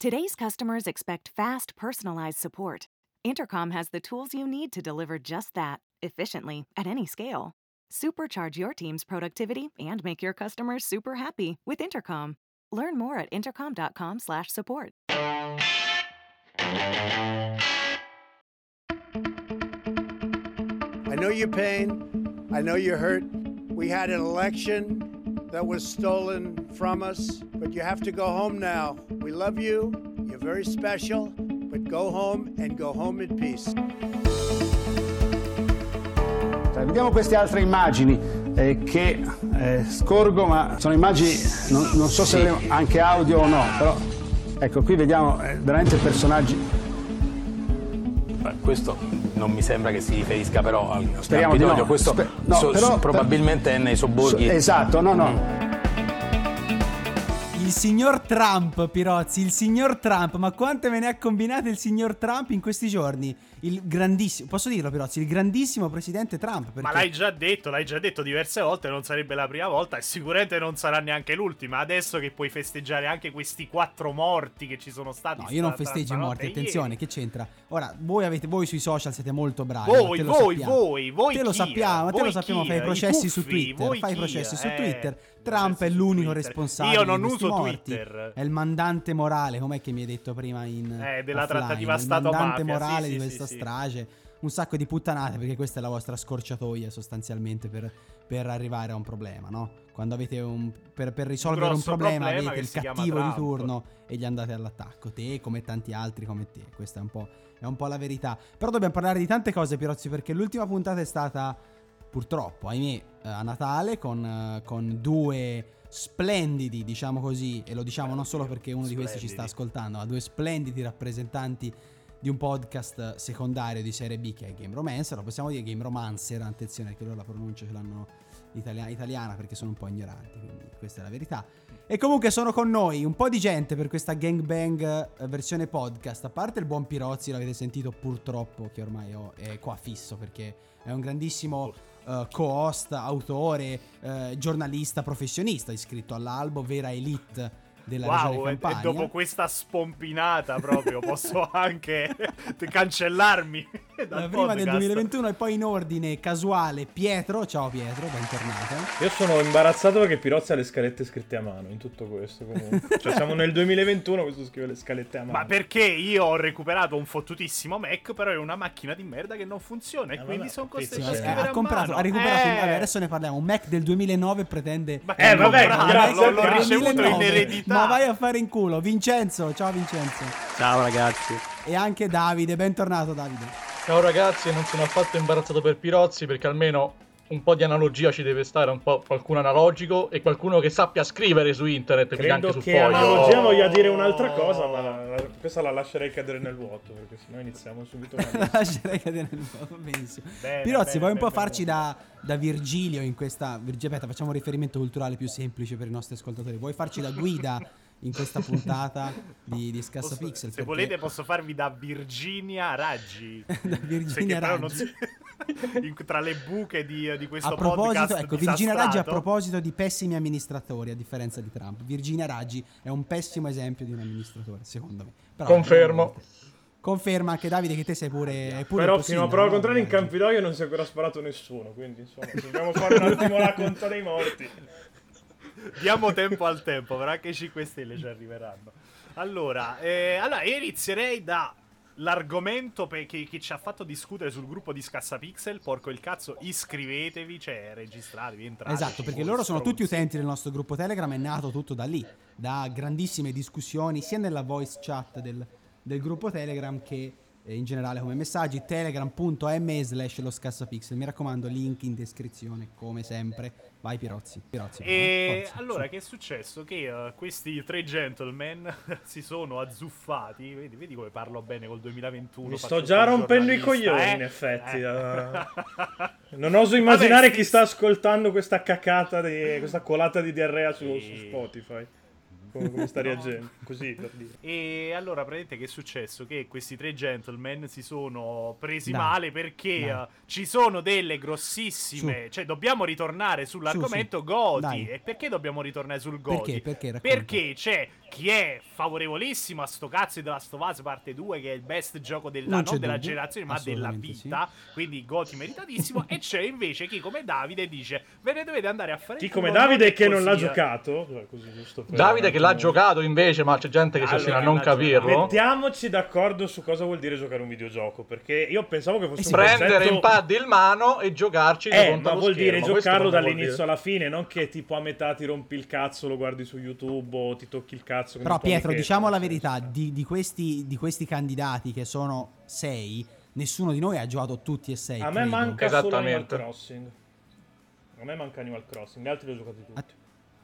Today's customers expect fast, personalized support. Intercom has the tools you need to deliver just that, efficiently, at any scale. Supercharge your team's productivity and make your customers super happy with Intercom. Learn more at intercom.com/support. I know your pain. I know you're hurt. We had an election that was stolen from us, but you have to go home now. We love you. You're very special, but go home and go home in peace. Cioè, vediamo queste altre immagini eh, che eh, scorgo, ma sono immagini, non, non so se sì. anche audio o no, però ecco qui vediamo eh, veramente personaggi. Questo non mi sembra che si riferisca però al Speriamo di no. questo Sper- no, so, però, probabilmente è nei sobborghi. So, esatto, no, no. Mm. Il signor Trump, Pirozzi, il signor Trump, ma quante me ne ha combinate il signor Trump in questi giorni? Il grandissimo, posso dirlo Pirozzi, il grandissimo presidente Trump. Perché... Ma l'hai già detto, l'hai già detto diverse volte, non sarebbe la prima volta e sicuramente non sarà neanche l'ultima. Adesso che puoi festeggiare anche questi quattro morti che ci sono stati. No, io non festeggio i morti, attenzione, ieri. che c'entra? Ora, voi, avete, voi sui social siete molto bravi. Voi, voi, voi, voi. Te lo sappiamo, te lo sappiamo, fai i processi su Twitter. Fai i processi su Twitter. Trump è l'unico responsabile. Io non uso morti. Twitter. È il mandante morale, com'è che mi hai detto prima in. Eh, della trattativa Stato-mafia. Il mandante morale di questa strage un sacco di puttanate perché questa è la vostra scorciatoia sostanzialmente per, per arrivare a un problema, no? Quando avete un... per, per risolvere un, un problema, problema, avete il cattivo di turno e gli andate all'attacco, te come tanti altri come te, questa è un po', è un po' la verità. Però dobbiamo parlare di tante cose Pirozzi perché l'ultima puntata è stata purtroppo, ahimè, eh, a Natale con, eh, con due splendidi, diciamo così, e lo diciamo non solo perché uno splendidi. di questi ci sta ascoltando, ma due splendidi rappresentanti di un podcast secondario di serie B che è Game Romancer, lo possiamo dire Game Romancer, attenzione che loro la pronuncia ce l'hanno italiana, italiana perché sono un po' ignoranti, quindi questa è la verità. E comunque sono con noi un po' di gente per questa gangbang eh, versione podcast, a parte il buon Pirozzi, l'avete sentito purtroppo che ormai ho, è qua fisso perché è un grandissimo uh, co-host, autore, uh, giornalista professionista iscritto all'albo Vera Elite della wow, regione Campania. E, dopo questa spompinata proprio posso anche cancellarmi dal Prima podcast. del 2021 e poi in ordine casuale Pietro, ciao Pietro, bentornato. Io sono imbarazzato perché Pirozzi ha le scalette scritte a mano in tutto questo comunque. cioè siamo nel 2021 questo scrive le scalette a mano. Ma perché io ho recuperato un fottutissimo Mac però è una macchina di merda che non funziona e eh, quindi sono costretto a scrivere ha comprato, Ha recuperato, eh. un, vabbè, adesso ne parliamo, un Mac del 2009 pretende... Ma eh vabbè, grazie, l'ho ricevuto in eredità. Ma vai a fare in culo. Vincenzo, ciao Vincenzo. Ciao ragazzi. E anche Davide, bentornato Davide. Ciao ragazzi, non sono affatto imbarazzato per Pirozzi perché almeno un po' di analogia ci deve stare, un po' qualcuno analogico e qualcuno che sappia scrivere su internet. Credo anche che foglio. analogia voglia dire un'altra cosa, ma la, la, questa la lascerei cadere nel vuoto perché sennò iniziamo subito. la lascerei cadere nel vuoto, benissimo. Bene, Pirozzi, bene, vuoi un po' farci da, da, Virgilio in questa... Virgilio, aspetta, facciamo un riferimento culturale più semplice per i nostri ascoltatori. Vuoi farci da guida in questa puntata di, di Scassa posso, Pixel. Se perché... volete posso farvi da Virginia Raggi. da Virginia Raggi. Si... in, tra le buche di, di questo a proposito, podcast ecco, Virginia Raggi a proposito di pessimi amministratori, a differenza di Trump. Virginia Raggi è un pessimo esempio di un amministratore, secondo me. Però, Confermo. Conferma anche Davide che te sei pure. pure Però fino a prova contraria in Campidoglio non si è ancora sparato nessuno. Quindi insomma, dobbiamo fare un attimo la conta dei morti. Diamo tempo al tempo, però anche 5 Stelle ci arriveranno. Allora, eh, allora inizierei da l'argomento che, che, ci ha fatto discutere sul gruppo di Scassapixel. Porco il cazzo, iscrivetevi, cioè registratevi, entrate. Esatto, perché loro sono tutti utenti del nostro gruppo Telegram, è nato tutto da lì, da grandissime discussioni sia nella voice chat del, del gruppo Telegram che in generale come messaggi telegram.me slash lo scassapixel mi raccomando link in descrizione come sempre vai Pirozzi, Pirozzi e forza, allora su. che è successo? che uh, questi tre gentleman si sono azzuffati vedi, vedi, come parlo bene col 2021 mi sto già rompendo i coglioni eh? in effetti eh. non oso immaginare Vabbè, chi sta ascoltando questa cacata di, questa colata di diarrea su, su Spotify come, come sta reagendo, così per dire. E allora, praticamente, che è successo? Che questi tre gentleman si sono presi Dai, male perché dai. eh, ci sono delle grossissime. Su. Cioè, dobbiamo ritornare sull'argomento Goti. Dai. E perché dobbiamo ritornare sul Goti? Perché? Perché? Perché c'è chi è favorevolissimo a sto cazzo di The Last of Us parte 2, che è il best gioco della, Non non della dubbio, generazione, ma della vita. Quindi Goti meritatissimo. e c'è invece chi come Davide dice: Ve ne dovete andare a fare. Chi come Davide che non l'ha così, eh." giocato, cioè, così giusto per Davide che l'ha un attimo- giocato invece, ma c'è gente che si Allora, ostina a non l'ha capirlo. giocato. Mettiamoci d'accordo su cosa vuol dire giocare un videogioco, perché io pensavo che fosse Eh sì. un Prendere concetto... in pad il mano e giocarci Eh, ma vuol dire schermo. Questo giocarlo dall'inizio dire? alla fine, non che tipo a metà ti rompi il cazzo, lo guardi su YouTube o ti tocchi il cazzo. Però Pietro, diciamo la verità, di, di questi, di questi candidati che sono sei, nessuno di noi ha giocato tutti e sei. A me credo. manca solo Animal. Crossing. A me manca Animal Crossing, gli altri li ho giocati tutti.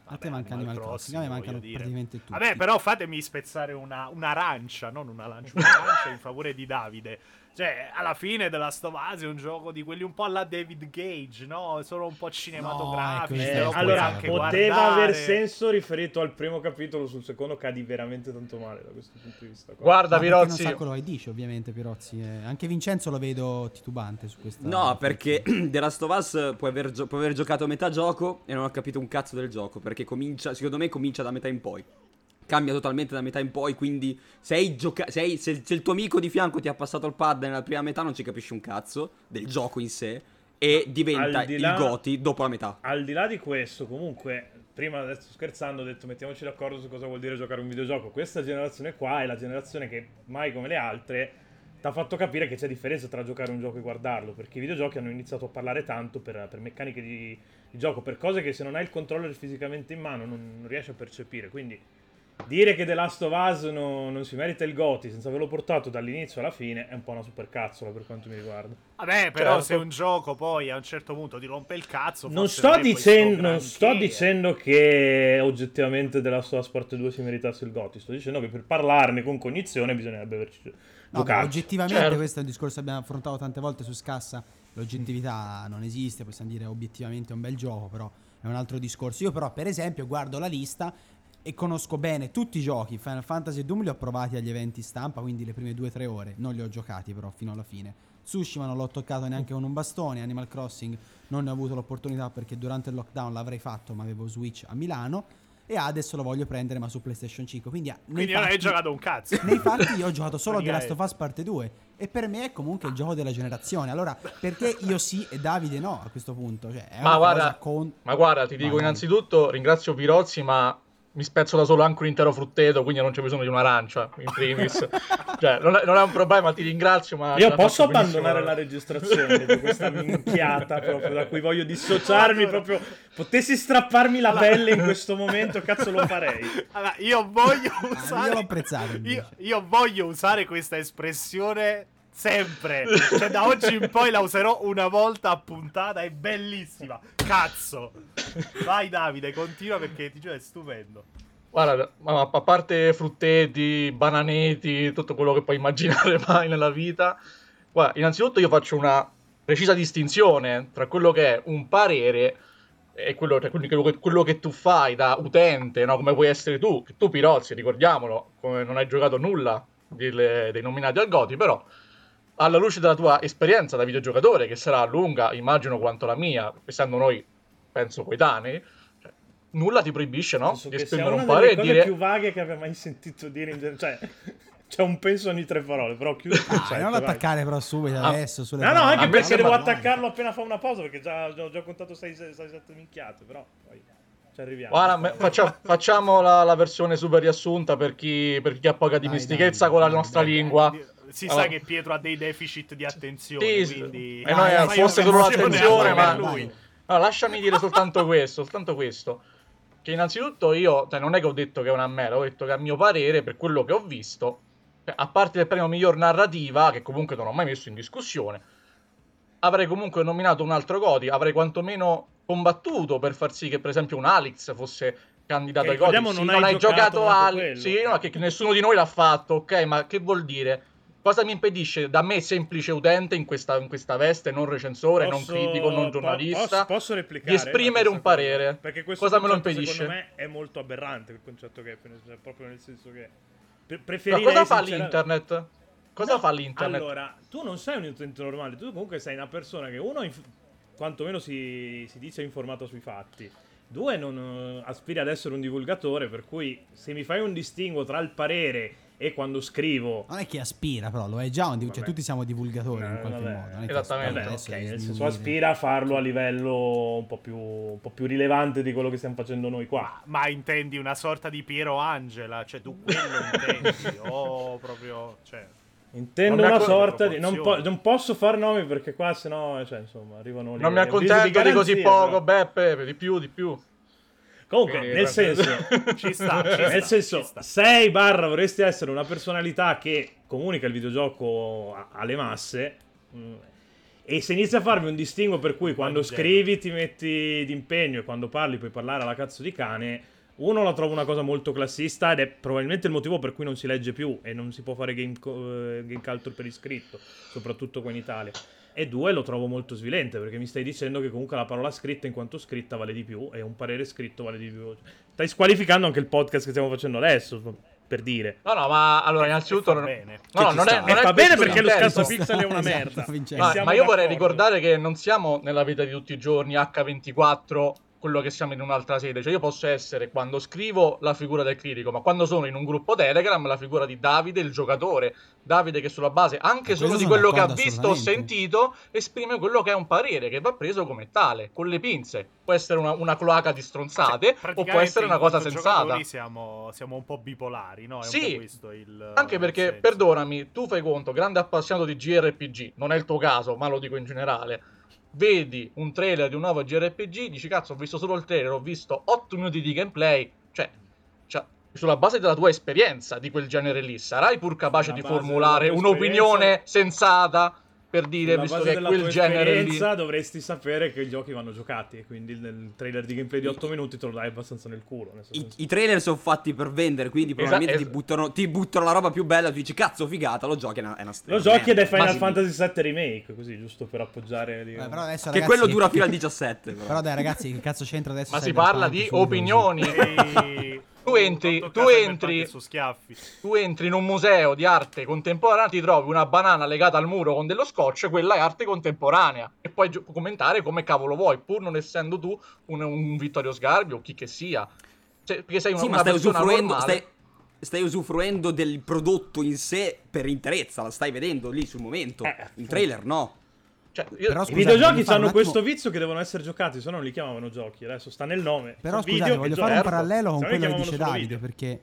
A, a te manca Animal Crossing, a me mancano dire. praticamente tutti. Vabbè, però fatemi spezzare una, un'arancia, non una lancia, un'arancia in favore di Davide. Cioè, alla fine della Last of Us è un gioco di quelli un po' alla David Gage, no? Sono un po' cinematografici. ecco, te eh, lo allora, anche poteva guardare. aver senso riferito al primo capitolo, sul secondo cadi veramente tanto male da questo punto di vista. qua. Guarda, Ma Pirozzi, sa quello che dice, ovviamente, Pirozzi. eh. Anche Vincenzo lo vedo titubante su questa. No, perché The Last of Us può aver, gio- può aver giocato metà gioco e non ho capito un cazzo del gioco. Perché comincia, secondo me, comincia da metà in poi. Cambia totalmente da metà in poi. Quindi, se, hai gioca- se, hai- se- se il tuo amico di fianco ti ha passato il pad nella prima metà, non ci capisci un cazzo del gioco in sé. E diventa di là- il Goti dopo la metà. Al di là di questo, comunque, prima adesso scherzando ho detto mettiamoci d'accordo su cosa vuol dire giocare un videogioco. Questa generazione qua è la generazione che mai come le altre ti ha fatto capire che c'è differenza tra giocare un gioco e guardarlo, perché i videogiochi hanno iniziato a parlare tanto per, per meccaniche di, di gioco, per cose che se non hai il controller fisicamente in mano non, non riesci a percepire. Quindi dire che The Last of Us no- non si merita il Goti senza averlo portato dall'inizio alla fine è un po' una supercazzola per quanto mi riguarda. Vabbè, però Certo. se un gioco poi a un certo punto ti rompe il cazzo. Non sto, dicendo, non sto eh. dicendo che oggettivamente della sua Sport 2 si meritasse il Goti, sto dicendo che per parlarne con cognizione bisognerebbe averci gio- No, giocato. oggettivamente, Certo. questo è un discorso che abbiamo affrontato tante volte su Scassa. L'oggettività non esiste, possiamo dire obiettivamente è un bel gioco, però è un altro discorso. Io, però, per esempio, guardo la lista e conosco bene tutti i giochi. Final Fantasy e Doom li ho provati agli eventi stampa, quindi le prime due o tre ore. Non li ho giocati, però, fino alla fine. Tsushima non l'ho toccato neanche con un bastone. Animal Crossing non ne ho avuto l'opportunità perché durante il lockdown l'avrei fatto, ma avevo Switch a Milano. E adesso lo voglio prendere, ma su PlayStation 5. Quindi, ah, nei Quindi non hai fatti- giocato un cazzo. nei fatti io ho giocato solo The Last of. Us parte 2 e per me è comunque il gioco della generazione. Allora, perché io sì e Davide no a questo punto? Cioè, è Ma una guarda, cosa con... ma guarda, ti dico Vai, vai. innanzitutto ringrazio Pirozzi, ma mi spezzo da solo anche un intero frutteto, quindi non c'è bisogno di un'arancia in primis. cioè, non è, non è un problema, ti ringrazio, ma... Io posso abbandonare la registrazione di questa minchiata proprio da cui voglio dissociarmi proprio. Potessi strapparmi la pelle in questo momento, cazzo lo farei. Allora, io voglio Ah, usare. io l'ho apprezzato, invece. Io, io voglio usare questa espressione sempre. Cioè, da oggi in poi la userò una volta a puntata. È bellissima. Cazzo. Vai, Davide, continua perché ti giuro è stupendo. Guarda, ma a parte frutteti, bananeti, tutto quello che puoi immaginare mai nella vita, guarda, innanzitutto io faccio una precisa distinzione tra quello che è un parere e quello, cioè, quello che, quello che tu fai da utente, no? come puoi essere tu, che tu Pirozzi, ricordiamolo, non hai giocato nulla delle- dei nominati al Goti, però alla luce della tua esperienza da videogiocatore, che sarà lunga, immagino quanto la mia, essendo noi, penso, coetanei, cioè, nulla ti proibisce, no? Penso Di esprimere un parere e cose dire... più vaghe che abbia mai sentito dire in genere. Cioè, c'è un penso ogni tre parole, però chiudo il Ah, concetto, non vai. attaccare però subito Ah. adesso sulle No, no, parole. anche A me perché devo attaccarlo appena fa una pausa, perché già ho già contato 6-7 minchiate, però poi ci arriviamo. Guarda, me- faccia- facciamo la, la versione super riassunta per chi, per chi ha poca Dai, dimestichezza dai, con la dai, nostra dai. lingua. Si Allora- sa che Pietro ha dei deficit di attenzione. Sì, quindi... E noi, Dai, eh, forse fai solo un'emozione l'attenzione, anche ma... lui. Allora, lasciami dire soltanto questo, soltanto questo. Che innanzitutto io, cioè, non è che ho detto che è una mera, ho detto che a mio parere, per quello che ho visto, cioè, a parte il premio miglior narrativa, che comunque non ho mai messo in discussione, avrei comunque nominato un altro Goti, avrei quantomeno combattuto per far sì che per esempio un Alex fosse candidato Che ai ricordiamo Sì, non hai giocato giocato Alex, sì, no, che nessuno di noi l'ha fatto, ok, ma che vuol dire? Cosa mi impedisce da me, semplice utente, in questa, in questa veste, non recensore, Posso- non critico, non giornalista, posso, posso replicare di esprimere un parere? cosa? Perché questo Cosa me lo impedisce? Secondo me è molto aberrante il concetto che cioè, proprio nel senso che pre- Ma preferirei cosa fa sincera- l'internet? Cosa No, fa l'internet? Allora, tu non sei un utente normale, tu comunque sei una persona che uno inf- quantomeno si, si dice informato sui fatti. Due, non eh, aspiri ad essere un divulgatore, per cui se mi fai un distinguo tra il parere e quando scrivo Non è che aspira, però lo è già un div- cioè tutti siamo divulgatori in Eh, qualche vabbè. modo. non è che Esattamente. aspira Vabbè, ok, di nel senso aspira a farlo a livello un po' più, un po' più rilevante di quello che stiamo facendo noi qua. Ma intendi una sorta di Piero Angela? Cioè, tu quello intendi? O proprio. Cioè. Intendo una accon- sorta di... Non, po- non posso far nomi perché qua sennò, cioè, insomma, arrivano lì Non mi avvisi accontento di, così poco, però. Beppe, di più, di più. Comunque, Quindi, nel senso... Ci sta, ci sta, Nel senso, ci sta. barra vorresti essere una personalità che comunica il videogioco a- alle masse. mm, E se inizi a farmi un distinguo per cui quando scrivi ti metti d'impegno e quando parli puoi parlare alla cazzo di cane, uno la trovo una cosa molto classista ed è probabilmente il motivo per cui non si legge più e non si può fare game, eh, game culture per iscritto, soprattutto qua in Italia. E due, lo trovo molto svilente perché mi stai dicendo che comunque la parola scritta in quanto scritta vale di più e un parere scritto vale di più. Stai squalificando anche il podcast che stiamo facendo adesso, per dire. No, no, ma allora, innanzitutto. fa non- bene. No, no, non è, non è fa bene perché lo l'intento. scassapixel è una Esatto, merda. Vincenzo. Ma, io vorrei ricordare che non siamo nella vita di tutti i giorni H24 quello che siamo in un'altra sede. Cioè, io posso essere quando scrivo la figura del critico, ma quando sono in un gruppo Telegram la figura di Davide, il giocatore. Davide che sulla base anche solo di quello che ha visto o sentito esprime quello che è un parere che va preso come tale, con le pinze. Può essere una, una cloaca di stronzate Cioè, o può essere una cosa sensata. Siamo, siamo un po' bipolari, no? È Sì. un po' questo il. Anche perché, perdonami, tu fai conto, grande appassionato di JRPG, non è il tuo caso, ma lo dico in generale. Vedi un trailer di un nuovo JRPG, dici cazzo, ho visto solo il trailer, ho visto 8 minuti di gameplay, cioè, cioè, sulla base della tua esperienza di quel genere lì, sarai pur capace di formulare un'opinione sensata per dire, visto che quel genere lì. dovresti sapere che i giochi vanno giocati e quindi nel trailer di gameplay di 8 minuti te lo dai abbastanza nel culo. nel I, i trailer sono fatti per vendere, quindi probabilmente es- ti, buttano, ti buttano la roba più bella. Tu dici, cazzo, figata, lo giochi. È una, è una Lo giochi ed è. Final Ma- Fantasy VII Remake, così giusto per appoggiare. Eh, diciamo. però adesso, Che ragazzi, quello dura fino al 17. Però. Però dai ragazzi, che cazzo c'entra adesso? Ma si parla di opinioni. Ehi, Tu entri- tu il entri- punk su schiaffi. Tu entri in un museo di arte contemporanea, ti trovi una banana legata al muro con dello scotch, quella è arte contemporanea. E puoi gio- commentare come cavolo vuoi, pur non essendo tu un, un Vittorio Sgarbi o chi che sia. Cioè, perché sei una, Sì, ma stai usufruendo, stai, stai usufruendo del prodotto in sé per interezza. La stai vedendo lì sul momento. Eh, In trailer, no. Cioè, io- Però I scusate, videogiochi voglio fare hanno questo vizio che devono essere giocati, se no non li chiamavano giochi. Adesso sta nel nome. Però Sono scusate, voglio fare un parallelo con quello che dice Davide, video. perché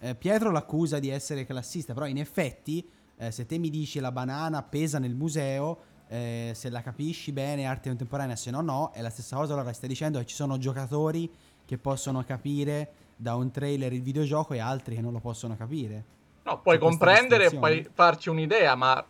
eh, Pietro l'accusa di essere classista, però in effetti eh, se te mi dici la banana pesa nel museo, eh, se la capisci bene arte contemporanea, se no no, è la stessa cosa, allora stai dicendo che ci sono giocatori che possono capire da un trailer il videogioco e altri che non lo possono capire. No, puoi comprendere e puoi farci un'idea, ma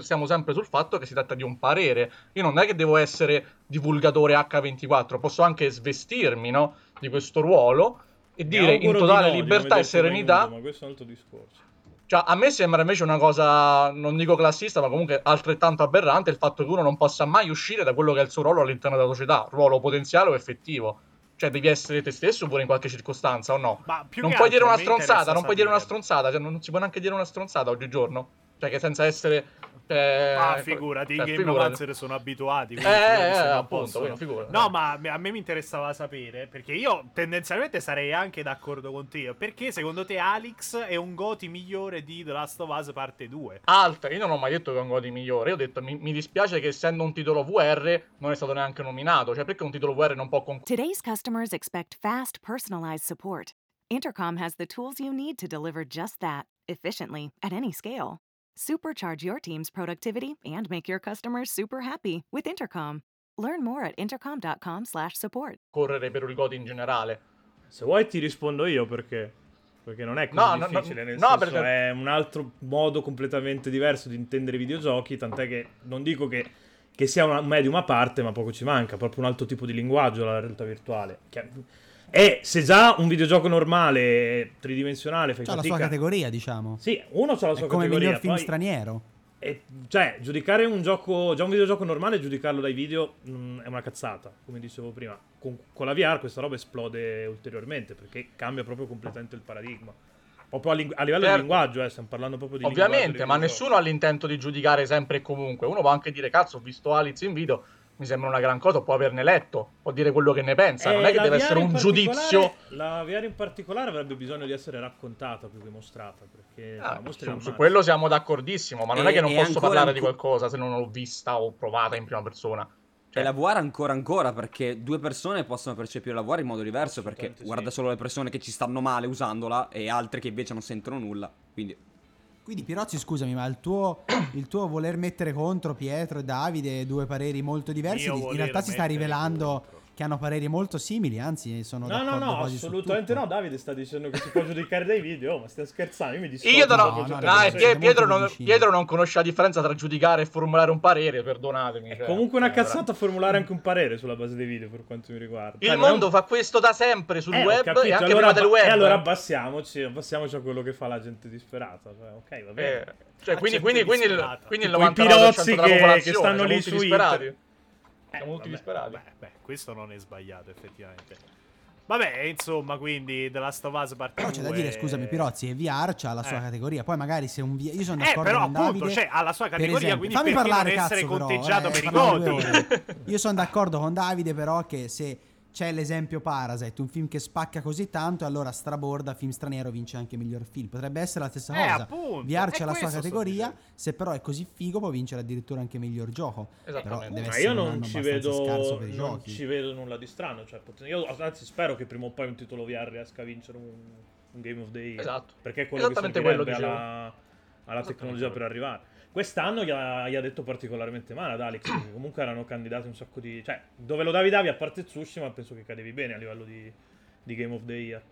siamo sempre sul fatto che si tratta di un parere. Io non è che devo essere divulgatore H24, posso anche svestirmi no, di questo ruolo e dire in di totale no, di non libertà e serenità. nudo, ma questo è un altro discorso. Cioè, a me sembra invece una cosa, non dico classista, ma comunque altrettanto aberrante il fatto che uno non possa mai uscire da quello che è il suo ruolo all'interno della società, ruolo potenziale o effettivo. Cioè, devi essere te stesso pure in qualche circostanza, o no? Ma più non puoi dire una stronzata, non puoi dire una stronzata, cioè non si può neanche dire una stronzata oggigiorno. Cioè, che senza essere. Eh, Ah, figurati, cioè, i Game. Romancer sono abituati. Eh, quindi eh, non appunto, quindi figurati. No, ma a me- mi interessava sapere, perché io tendenzialmente sarei anche d'accordo con te, perché secondo te Alex è un goti migliore di The Last of Us parte 2? Altre, io non ho mai detto che è un godi migliore. Io ho detto, mi, mi dispiace che essendo un titolo VR non è stato neanche nominato. Cioè, perché un titolo VR non può concorrere? Today's customers expect fast, personalized support. Intercom has the tools you need to deliver just that, efficiently, at any scale. Supercharge your team's productivity and make your customers super happy with Intercom. Learn more at intercom.com/support. per il godi in generale. Se vuoi ti rispondo io perché. Perché non è così No, no, difficile, no, nel no, senso perché- è un altro modo completamente diverso di intendere i videogiochi, tant'è che non dico che, che sia una- un medium a parte, ma poco ci manca, proprio un altro tipo di linguaggio la realtà virtuale. Che- E se già un videogioco normale, tridimensionale, fai C'ha la fatica... sua categoria, diciamo. Sì, uno c'ha la sua È come categoria. miglior film poi- straniero. e, cioè, giudicare un gioco, già un videogioco normale, giudicarlo dai video mm, è una cazzata, come dicevo prima. Con, con la VR questa roba esplode ulteriormente perché cambia proprio completamente il paradigma. Proprio a, ling- a livello Certo. di linguaggio, eh, stiamo parlando proprio di Ovviamente, linguaggio ma di videogioco. nessuno ha l'intento di giudicare sempre e comunque. Uno può anche dire, cazzo, ho visto Alice in video, mi sembra una gran cosa, può averne letto, può dire quello che ne pensa. non Eh, è che deve VR essere un giudizio. La VR in particolare avrebbe bisogno di essere raccontata più che mostrata. Perché Ah, su, su quello siamo d'accordissimo, ma non E- è che non posso parlare di anco- qualcosa se non l'ho vista o provata in prima persona. E la VR ancora ancora perché due persone possono percepire la VR in modo diverso perché guarda sì. solo le persone che ci stanno male usandola e altre che invece non sentono nulla. Quindi Quindi Pirozzi, scusami, ma il tuo, il tuo voler mettere contro Pietro e Davide due pareri molto diversi, Io in realtà si sta rivelando contro. Che hanno pareri molto simili, anzi sono No, no, d'accordo no, quasi su assolutamente no. Davide sta dicendo che si può giudicare dai video. Oh, ma stiamo scherzando. Io mi dissocio Io non ho- dopo no, no, Dai, no, Pietro, non. Pietro non conosce la differenza tra giudicare e formulare un parere, perdonatemi. È cioè, comunque una eh, cazzata formulare anche un parere sulla base dei video per quanto mi riguarda. Il Cioè, non è un- mondo fa questo da sempre sul Eh, web e anche allora, prima del web. E allora abbassiamoci, abbassiamoci a quello che fa la gente disperata. Cioè, ok, va bene. Eh, cioè, quindi, quindi, quindi, il, quindi il Tipo i 99% pirozzi della che- popolazione che stanno siamo lì su internet. Siamo tutti vabbè, disperati. Beh, beh, questo non è sbagliato, effettivamente. Vabbè, insomma, quindi The Last of Us parte Però c'è da 2 dire, scusami, Pirozzi, e VR c'ha la sua Eh. categoria. Poi magari se un VR... Io sono Eh, d'accordo però con appunto, Davide. cioè, ha la sua per categoria, esempio. quindi Fammi perché parlare, non essere cazzo, però, conteggiato eh, per i voti? Io sono d'accordo con Davide, però, che se c'è l'esempio Parasite, un film che spacca così tanto, allora straborda film straniero vince anche miglior film. Potrebbe essere la stessa Eh, cosa. appunto, VR c'è la sua categoria, se però è così figo può vincere addirittura anche miglior gioco. Esattamente. Ma io non ci, vedo, per i non giochi. ci vedo nulla di strano. Cioè, pot- io anzi spero che prima o poi un titolo VR riesca a vincere un, un Game of the Year. Esatto. Perché è quello che servirebbe quello alla, alla tecnologia per arrivare. Quest'anno gli ha, gli ha detto particolarmente male ad Alex. perché comunque erano candidati un sacco di. Cioè, dove lo davi davi a parte Tsushima, penso che cadevi bene a livello di, di Game of the Year.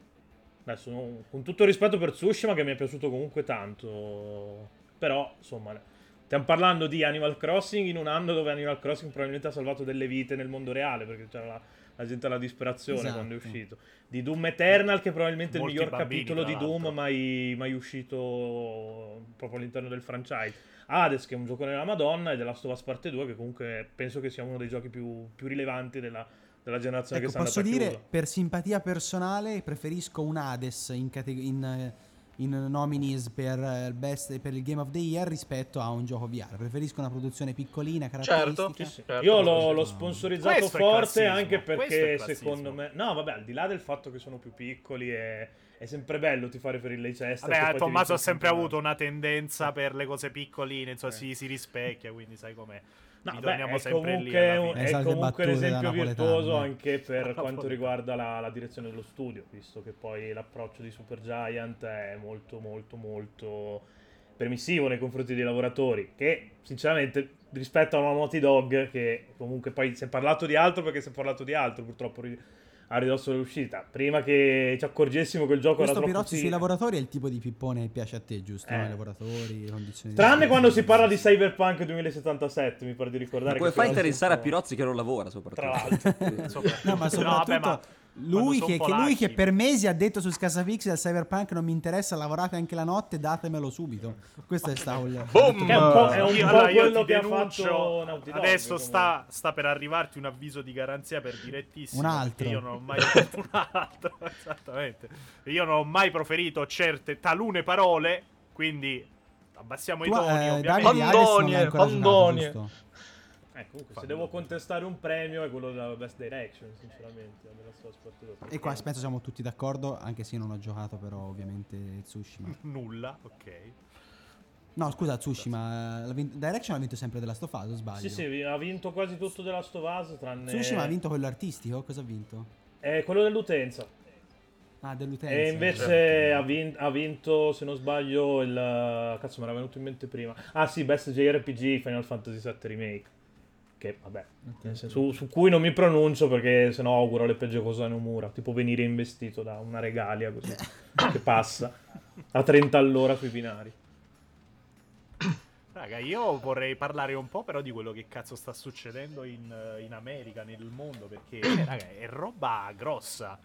Adesso, non- con tutto il rispetto per Tsushima, che mi è piaciuto comunque tanto. Però, insomma, stiamo parlando di Animal Crossing in un anno dove Animal Crossing probabilmente ha salvato delle vite nel mondo reale, perché c'era la, la gente alla disperazione Esatto. quando è uscito. Di Doom Eternal, che probabilmente è il Molti miglior bambini, capitolo di Doom mai, mai uscito proprio all'interno del franchise. Hades, che è un gioco nella Madonna, e The Last of Us Parte 2, che comunque penso che sia uno dei giochi più, più rilevanti della, della generazione Ecco, che sta posso dire, chiusa. per simpatia personale, preferisco un Hades in, cate- in, in nominees per, il best, per il Game of the Year rispetto a un gioco VR. Preferisco una produzione piccolina, caratteristica. Certo, sì, sì. Certo, Io l'ho, l'ho sponsorizzato forte anche perché secondo me... No, vabbè, al di là del fatto che sono più piccoli è, è sempre bello ti fare per il Leicester. che Vabbè, ti Tommaso ha sempre avuto una tendenza per le cose piccoline, insomma, Eh. si, si rispecchia, quindi sai com'è. No, beh, Ritorniamo è sempre lì un. Le è comunque un esempio virtuoso eh. anche per quanto riguarda la, la direzione dello studio, visto che poi l'approccio di Supergiant è molto molto molto permissivo nei confronti dei lavoratori, che sinceramente rispetto a una Naughty Dog, che comunque poi si è parlato di altro perché si è parlato di altro purtroppo a ridosso dell'uscita, prima che ci accorgessimo che il gioco Questo era troppo Pirozzi sui simile. lavoratori è il tipo di pippone che piace a te, giusto? Eh. I lavoratori, le condizioni di Tranne quando si parla di Cyberpunk 2077, mi pare di ricordare. come che fa a interessare a Pirozzi che non lavora soprattutto? Tra l'altro. No, ma no, soprattutto vabbè, ma lui, che, che lui che per mesi ha detto su Scasafix del Cyberpunk non mi interessa, lavorate anche la notte, datemelo subito. Questo è stato il... Boom! È un po', è un Io, po' allora, io quello ti che ha denuncio. fatto Naughty Dog, Adesso sta, sta per arrivarti un avviso di garanzia per direttissimo. Un altro. Io non ho mai un altro, esattamente. Io non ho mai proferito certe talune parole, quindi abbassiamo i Tu, toni, eh, ovviamente. Davide Hades Eh, comunque, se devo contestare un premio è quello della Best Direction, sinceramente. della sua Sport E qua penso siamo tutti d'accordo, anche se io non ho giocato però ovviamente Tsushima. Nulla, ok. No, scusa, Tsushima, l'ha vin- Direction ha vinto sempre della o sbaglio? Sì, sì, ha vinto quasi tutto della Last of Us, tranne... Tsushima ha vinto quello artistico, cosa ha vinto? È quello dell'utenza. Ah, dell'utenza. E invece ha, vin- ha vinto, se non sbaglio, il... Cazzo, mi era venuto in mente prima. Ah sì, Best JRPG Final Fantasy VII Remake. Che, vabbè, su, su cui non mi pronuncio perché sennò auguro le peggio cose a Nomura. Tipo venire investito da una regalia così, che passa a 30 all'ora sui binari. Raga, io vorrei parlare un po' però di quello che cazzo sta succedendo in, eh, in America, nel mondo, perché, eh, raga, è roba grossa.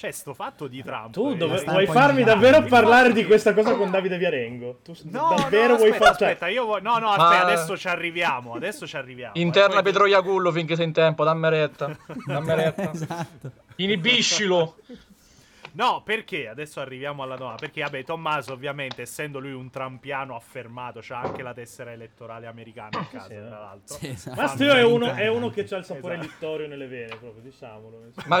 Cioè, sto fatto di Trump. Tu eh, dove, eh, vuoi farmi davvero parlare di questa cosa con Davide Viarengo? Tu No, davvero no, vuoi aspetta, far... cioè, aspetta, io voglio... No, no, Ma- aspetta, adesso ci arriviamo, adesso ci arriviamo. Interna E poi- Pietro Iacullo finché sei in tempo, dammi retta. Dammi retta. esatto. Inibiscilo. No, perché? Adesso arriviamo alla domanda. Perché, vabbè, Tommaso, ovviamente, essendo lui un trampiano affermato, c'ha anche la tessera elettorale americana a casa, Sì, tra eh. l'altro. Sì, esatto. Mastio è uno, è uno che ha il sapore Esatto. littorio nelle vene, proprio, diciamolo. Ma...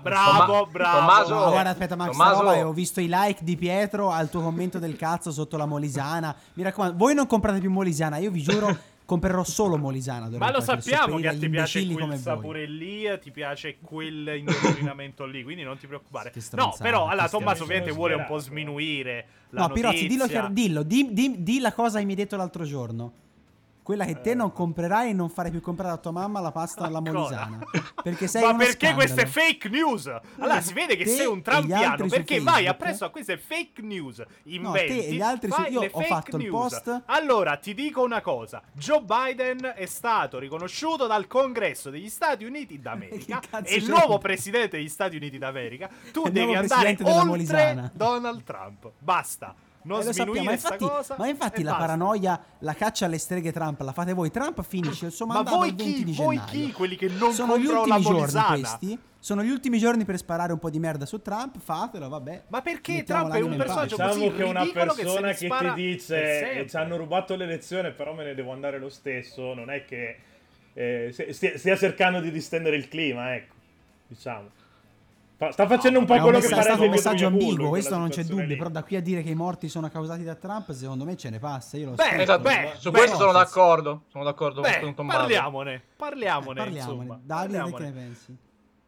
bravo, Tomma- bravo. Tommaso- No, guarda, aspetta, Max, Tommaso- roba, ho visto i like di Pietro al tuo commento del cazzo sotto la Molisana. Mi raccomando, voi non comprate più Molisana, io vi giuro, comprerò solo Molisana. Ma lo sappiamo che agli ti piace quel come voi. sapore lì, ti piace quell'indottrinamento lì, quindi non ti preoccupare. No, però, allora, Tommaso ovviamente vuole un po' sminuire la No, Pirozzi, dillo, dillo di, di- di la cosa che mi hai detto l'altro giorno. Quella che te non comprerai e non fare più comprare a tua mamma la pasta alla? Molisana. Perché sei Ma perché scandalo. fake news? Allora si vede che Te sei un trampiano perché vai appresso a queste fake news. te Inventi, e gli altri su- io ho fatto il news. post. Allora ti dico una cosa: Joe Biden è stato riconosciuto dal Congresso degli Stati Uniti d'America. È il nuovo presidente degli Stati Uniti d'America. Tu il devi andare oltre. Donald Trump. Basta. Non Eh, lo sminuire sappiamo, ma infatti, cosa. ma infatti la basta. paranoia, la caccia alle streghe Trump la fate voi. Trump finisce il suo Ma mandato voi il 20 chi? di Voi gennaio. chi? Quelli che non Sono gli ultimi giorni Molisana? questi. Sono gli ultimi giorni per sparare un po' di merda su Trump. Fatelo, vabbè. Ma perché Trump è un personaggio Diciamo così che una che persona che, spara ti dice ci hanno rubato l'elezione, però me ne devo andare lo stesso, non è che eh, stia- stia cercando di distendere il clima, ecco, diciamo. Sta facendo un po' È un, quello che messa- è farebbe stato un messaggio ambiguo, questo non c'è dubbio. lì. Però da qui a dire che i morti sono causati da Trump, secondo me ce ne passa. Io lo Beh, aspetto. Esatto, beh, su beh, questo sono Nonsense. d'accordo. Sono d'accordo Beh, con Tommaso. parliamone, parliamone, Parliamone. insomma. Davide, te che parliamone. ne pensi?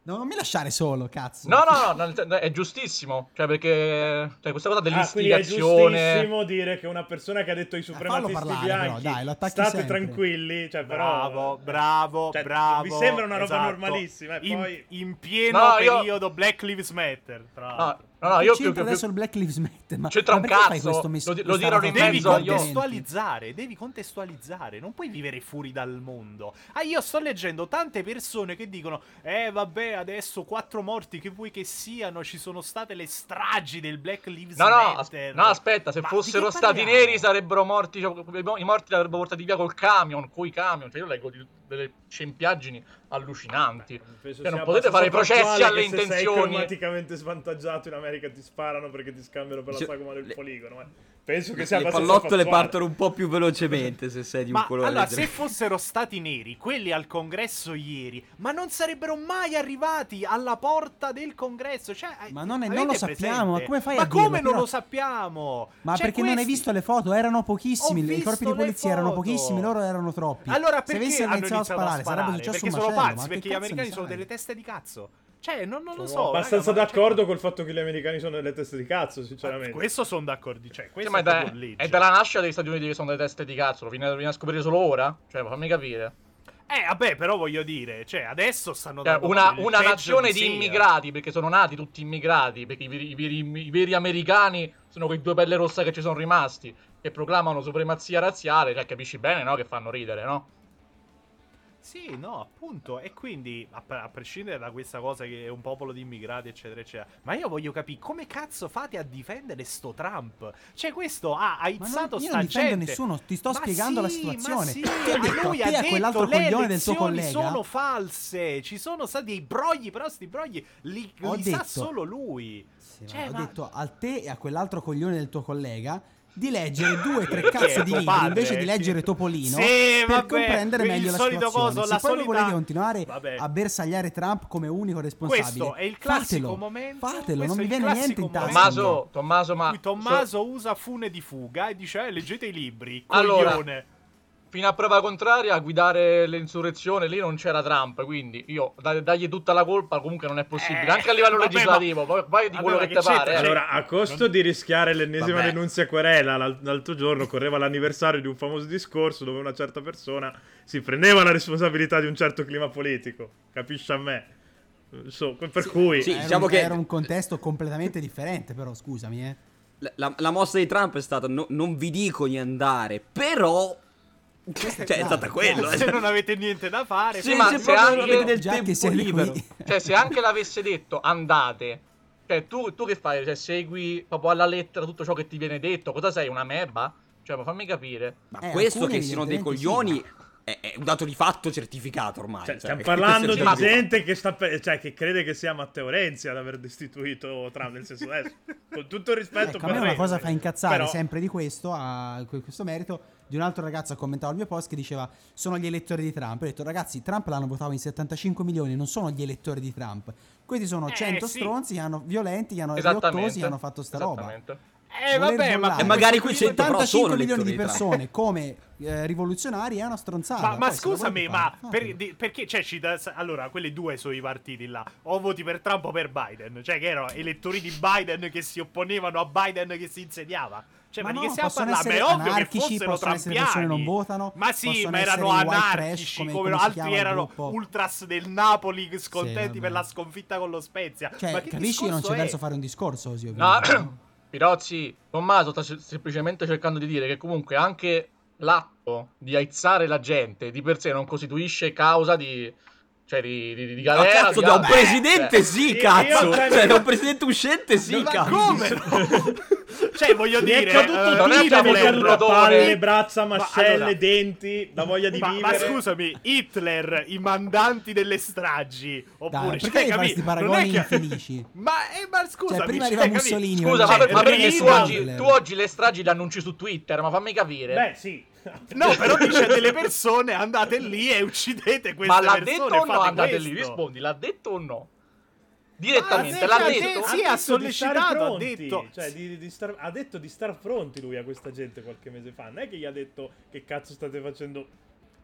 No, non mi lasciare solo, cazzo. No, no, no, no, è giustissimo. Cioè, perché cioè, questa cosa Ah, quindi è dell'istigazione. giustissimo dire che una persona che ha detto ai suprematisti fallo parlare, bianchi però, dai, lo attacchi state sempre." tranquilli, cioè però Bravo, bravo, cioè, bravo. Mi sembra una roba esatto. normalissima, e In, poi in pieno No, io- periodo Black Lives Matter, tra l'altro. No, no, no, io più, c'entra più, adesso più- il Black Lives Matter? Ma, C'entra ma un cazzo, mis- lo lo dirò in Devi mezzo argomenti? contestualizzare, devi contestualizzare, non puoi vivere fuori dal mondo. Ah, io sto leggendo tante persone che dicono: Eh, vabbè, adesso quattro morti che vuoi che siano, ci sono state le stragi del Black Lives No, no, Matter. no, aspetta, se Ma fossero stati neri sarebbero morti, cioè, i morti li avrebbero portati via col camion, coi camion, cioè io leggo di- delle scempiaggini allucinanti. penso Cioè, non potete fare abbastanza processi alle che Se sei intenzioni. climaticamente svantaggiato in America ti sparano perché ti scambiano per la Cioè, sagoma del poligono. eh. Penso che sia Le pallottole partono un po' più velocemente se sei di un Ma colore allora, leggero. se fossero stati neri, quelli al congresso ieri, ma non sarebbero mai arrivati alla porta del congresso. Cioè, Ma non è- non lo sappiamo, ma come fai ma a dirlo? come non Però- lo sappiamo? Ma Cioè, perché non hai questi- visto le foto? Erano pochissimi. I corpi di polizia erano foto. pochissimo, loro erano troppi. Allora Se perché avessero hanno iniziato iniziato a sparare, sarebbe successo Perché un sono macello, pazzi, ma perché gli americani sono delle teste di cazzo. Cioè, non, non lo Sono so. abbastanza raga, ma- d'accordo col fatto che gli americani sono delle teste di cazzo, cioè, sinceramente. questo sono d'accordo. Cioè, Cioè, questo ma è, da- è dalla nascita degli Stati Uniti che sono delle teste di cazzo, lo viene, a scoprire solo ora? Cioè, fammi capire. Eh, vabbè, però voglio dire, cioè, adesso stanno Cioè, dando una, il una peggio nazione di sé. immigrati, perché sono nati tutti immigrati, perché i veri, i veri- i veri americani sono quei due pelle rosse che ci sono rimasti, che proclamano supremazia razziale, cioè capisci bene, no? Che fanno ridere, no? Sì, no, appunto. E quindi, a, a prescindere da questa cosa che è un popolo di immigrati, eccetera, eccetera. Ma io voglio capire come cazzo fate a difendere sto Trump? Cioè, questo ha aizzato non, sta non difendo gente. nessuno, ti sto Ma spiegando la sì, situazione. Ma sì, detto, lui ha a quell'altro detto, le coglione del tuo elezioni collega. sono false. Ci sono stati dei brogli, però sti brogli li, Ho li sa detto- solo lui. Sì, ma Cioè, ho ma- detto a te e a quell'altro coglione del tuo collega di leggere due o tre cazzo di libri padre? invece di leggere Topolino Sì, per vabbè, comprendere meglio la situazione. coso, Se la poi solita- volete continuare Vabbè. a bersagliare Trump come unico responsabile, Questo è il classico fatelo, momento- fatelo, non mi viene niente in tasca. Tommaso, Tommaso, ma... Tommaso usa fune di fuga e dice eh, leggete i libri Allora, coglione fino a prova contraria, a guidare l'insurrezione lì non c'era Trump, quindi io da- dargli tutta la colpa comunque non è possibile, Eh, anche a livello vabbè, legislativo, poi, poi di vabbè, quello ma che che ti pare. eh. Allora, a costo di rischiare l'ennesima Vabbè. denunzia querela, l'al- l'altro giorno correva l'anniversario di un famoso discorso dove una certa persona si prendeva la responsabilità di un certo clima politico. Capisci a me? So, per cui... Sì. Era, diciamo un, che- era un contesto completamente differente, però scusami, eh. La, la- la mossa di Trump è stata no- non vi dico di andare, però... cioè, è stata quello. se eh. non avete niente da fare Sì, ma se se anche- del tempo siete libero. Cioè, se anche l'avesse detto andate, Cioè, tu, tu che fai? Cioè, segui proprio alla lettera tutto ciò che ti viene detto? Cosa sei, una meba? Cioè, ma fammi capire. Ma Eh, questo che siano dei coglioni sì. È, è un dato di fatto certificato ormai. Cioè, cioè, stiamo parlando di gente che, sta pe- cioè, che crede che sia Matteo Renzi ad aver destituito Trump. Nel senso, adesso, con tutto il rispetto Ecco, per a me una cosa fa incazzare però- sempre di questo, a que- questo merito. Di un altro ragazzo ha commentato il mio post che diceva: Sono gli elettori di Trump. Ho detto, ragazzi, Trump l'hanno votato in 75 milioni, non sono gli elettori di Trump. Questi sono Eh, 100 sì. stronzi, che hanno, violenti, che hanno che hanno fatto sta roba. Eh, vabbè, ma. E magari quei 100 però 75 sono milioni di persone come eh, rivoluzionari è una stronzata. Ma, ma scusami, ma per- di- perché cioè, ci da- allora quelli due sono i partiti là, o voti per Trump o per Biden, cioè che erano elettori di Biden che si opponevano a Biden che si insediava. Cioè, Ma ma, di no, che stiamo possono parlando? Ma è essere ovvio che anarchici, fossero possono essere trampiani. persone che non votano, Ma sì, ma erano anarchici, come- come, come altri erano ultras del Napoli scontenti vabbè. per la sconfitta con lo Spezia. Cioè, ma che capisci che non c'è verso fare un discorso così, No, ovviamente. Pirozzi, Tommaso sta se- semplicemente cercando di dire che comunque anche l'atto di aizzare la gente di per sé non costituisce causa di, cioè di, di, di Ma galera. cazzo, di da un presidente Cioè, sì, cazzo. io- Cioè, da un presidente uscente sì, Ma cazzo. come no? cioè, voglio Mi è dire, caduto eh, non è caduto palle, braccia, mascelle, allora- denti, la voglia di ma, ma vivere. scusami, Hitler, i mandanti delle stragi, oppure Dai, cioè, perché fare capi- questi non paragoni che- infelici? Ma, eh, ma scusami, Cioè, prima cioè, arriva Mussolini. Scusa, ma, ma perché Hitler. tu oggi, Hitler. tu oggi le stragi le annunci su Twitter? Ma fammi capire. Beh, sì. No, però dice a delle persone andate lì e uccidete queste ma l'ha persone. detto o no? Andate questo. lì, rispondi, l'ha detto o no? Direttamente, Ah, l'ha sì, sì, detto? sì, Ha sollecitato, ha detto- cioè, di- di star- ha detto di star pronti lui a questa gente qualche mese fa. Non è che gli ha detto che cazzo state facendo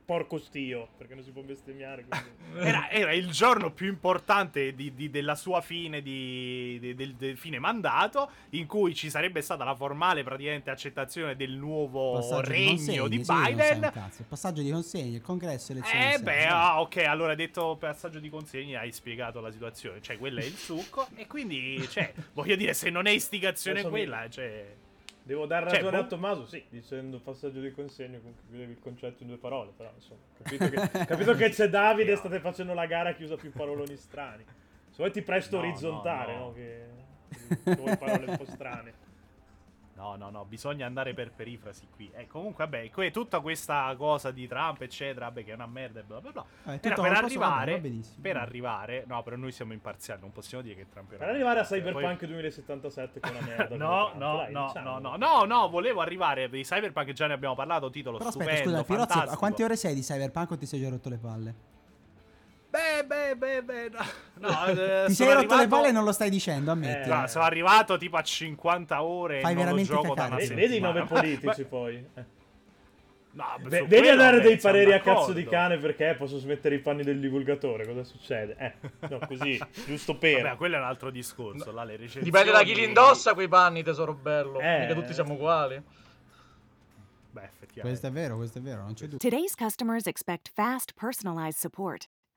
porco stio, perché non si può bestemmiare. Era, era il giorno più importante di- di- della sua fine di, di- del, del fine mandato, in cui ci sarebbe stata la formale praticamente accettazione del nuovo Passaggio regno consegne, di sì, non sai Biden. Il passaggio di consegne, il congresso, elezioni. Eh beh, ah, ok, allora detto passaggio di consegne hai spiegato la situazione, cioè quello è il succo e quindi, cioè, voglio dire, se non è istigazione Adesso mi- quella, cioè... Devo dar Cioè, ragione boh. a Tommaso, sì, dicendo passaggio di consegno, comunque chiudevi il concetto in due parole, però insomma, capito che, capito che c'è Davide e state facendo la gara che usa più paroloni strani. Se vuoi ti presto No, orizzontale, no, no? no. Che che vuoi parole un po' strane. No, no, no, bisogna andare per perifrasi qui. E comunque, vabbè, que- tutta questa cosa di Trump, eccetera, vabbè, che è una merda e bla bla bla. Tutto per arrivare, va benissimo. per arrivare, no, però noi siamo imparziali, non possiamo dire che Trump era Per arrivare a Poi- Cyberpunk 2077 che è una merda. No, no, dai, no, diciamolo. no, no, no, no, volevo arrivare di Cyberpunk, già ne abbiamo parlato, titolo Però aspetta, stupendo, scusa, Pirozzi, a quante ore sei di Cyberpunk o ti sei già rotto le palle? Beh, beh, beh, beh, no. no eh, Ti sei rotto le arrivato- palle e non lo stai dicendo, ammetti. No, sono arrivato tipo a 50 ore Fai e non lo veramente gioco da cacare. una Vedi, i nove politici poi. Eh. No, quello, andare vabbè, dei pareri a cazzo di cane perché posso smettere i panni del divulgatore. Cosa succede? Eh, no, così, giusto per. Vabbè, quello è un altro discorso. Là, le recensioni... Dipende da chi li indossa quei panni, tesoro bello. Eh. Mica tutti siamo uguali. Beh, effettivamente. Questo è vero, questo è vero, non c'è dubbio. Today's customers expect fast, personalized support.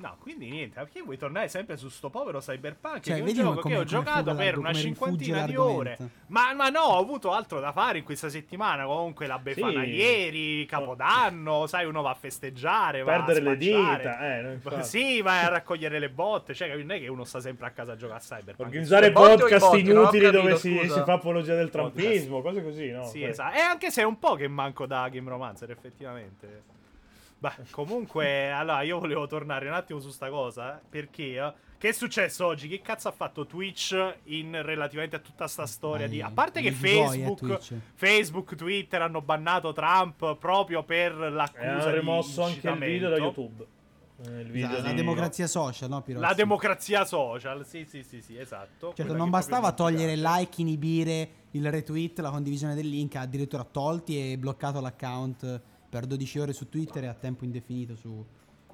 No, quindi niente, perché vuoi tornare sempre su sto povero Cyberpunk? Cioè, che è un gioco come- che ho giocato per una cinquantina di ore. Ma, ma no, ho avuto altro da fare in questa settimana. Comunque la Befana Sì. ieri, Capodanno, sai, uno va a festeggiare, va Perdere a le dita, eh. Sì, vai a raccogliere le botte. Cioè, non è che uno sta sempre a casa a giocare a Cyberpunk. Organizzare botte podcast ho inutili capito, dove si, si fa apologia del Podcast. trumpismo, cose così, no? Sì, Poi- esatto. E anche se è un po' che manco da Game Romancer, effettivamente. Beh, comunque, allora io volevo tornare un attimo su sta cosa. eh, Perché? eh, Che è successo oggi? Che cazzo ha fatto Twitch in relativamente a tutta sta storia di. A parte che eh, Facebook. Facebook, Twitter hanno bannato Trump proprio per l'accusa di rimosso anche il video da. YouTube. Eh, il video La, la di- democrazia social, no, Pirozzi? La democrazia social, sì, sì, sì, sì, esatto. Certo, non bastava togliere piace. like, inibire il retweet, la condivisione del link, ha addirittura tolti e bloccato l'account per 12 ore su Twitter e a tempo indefinito su,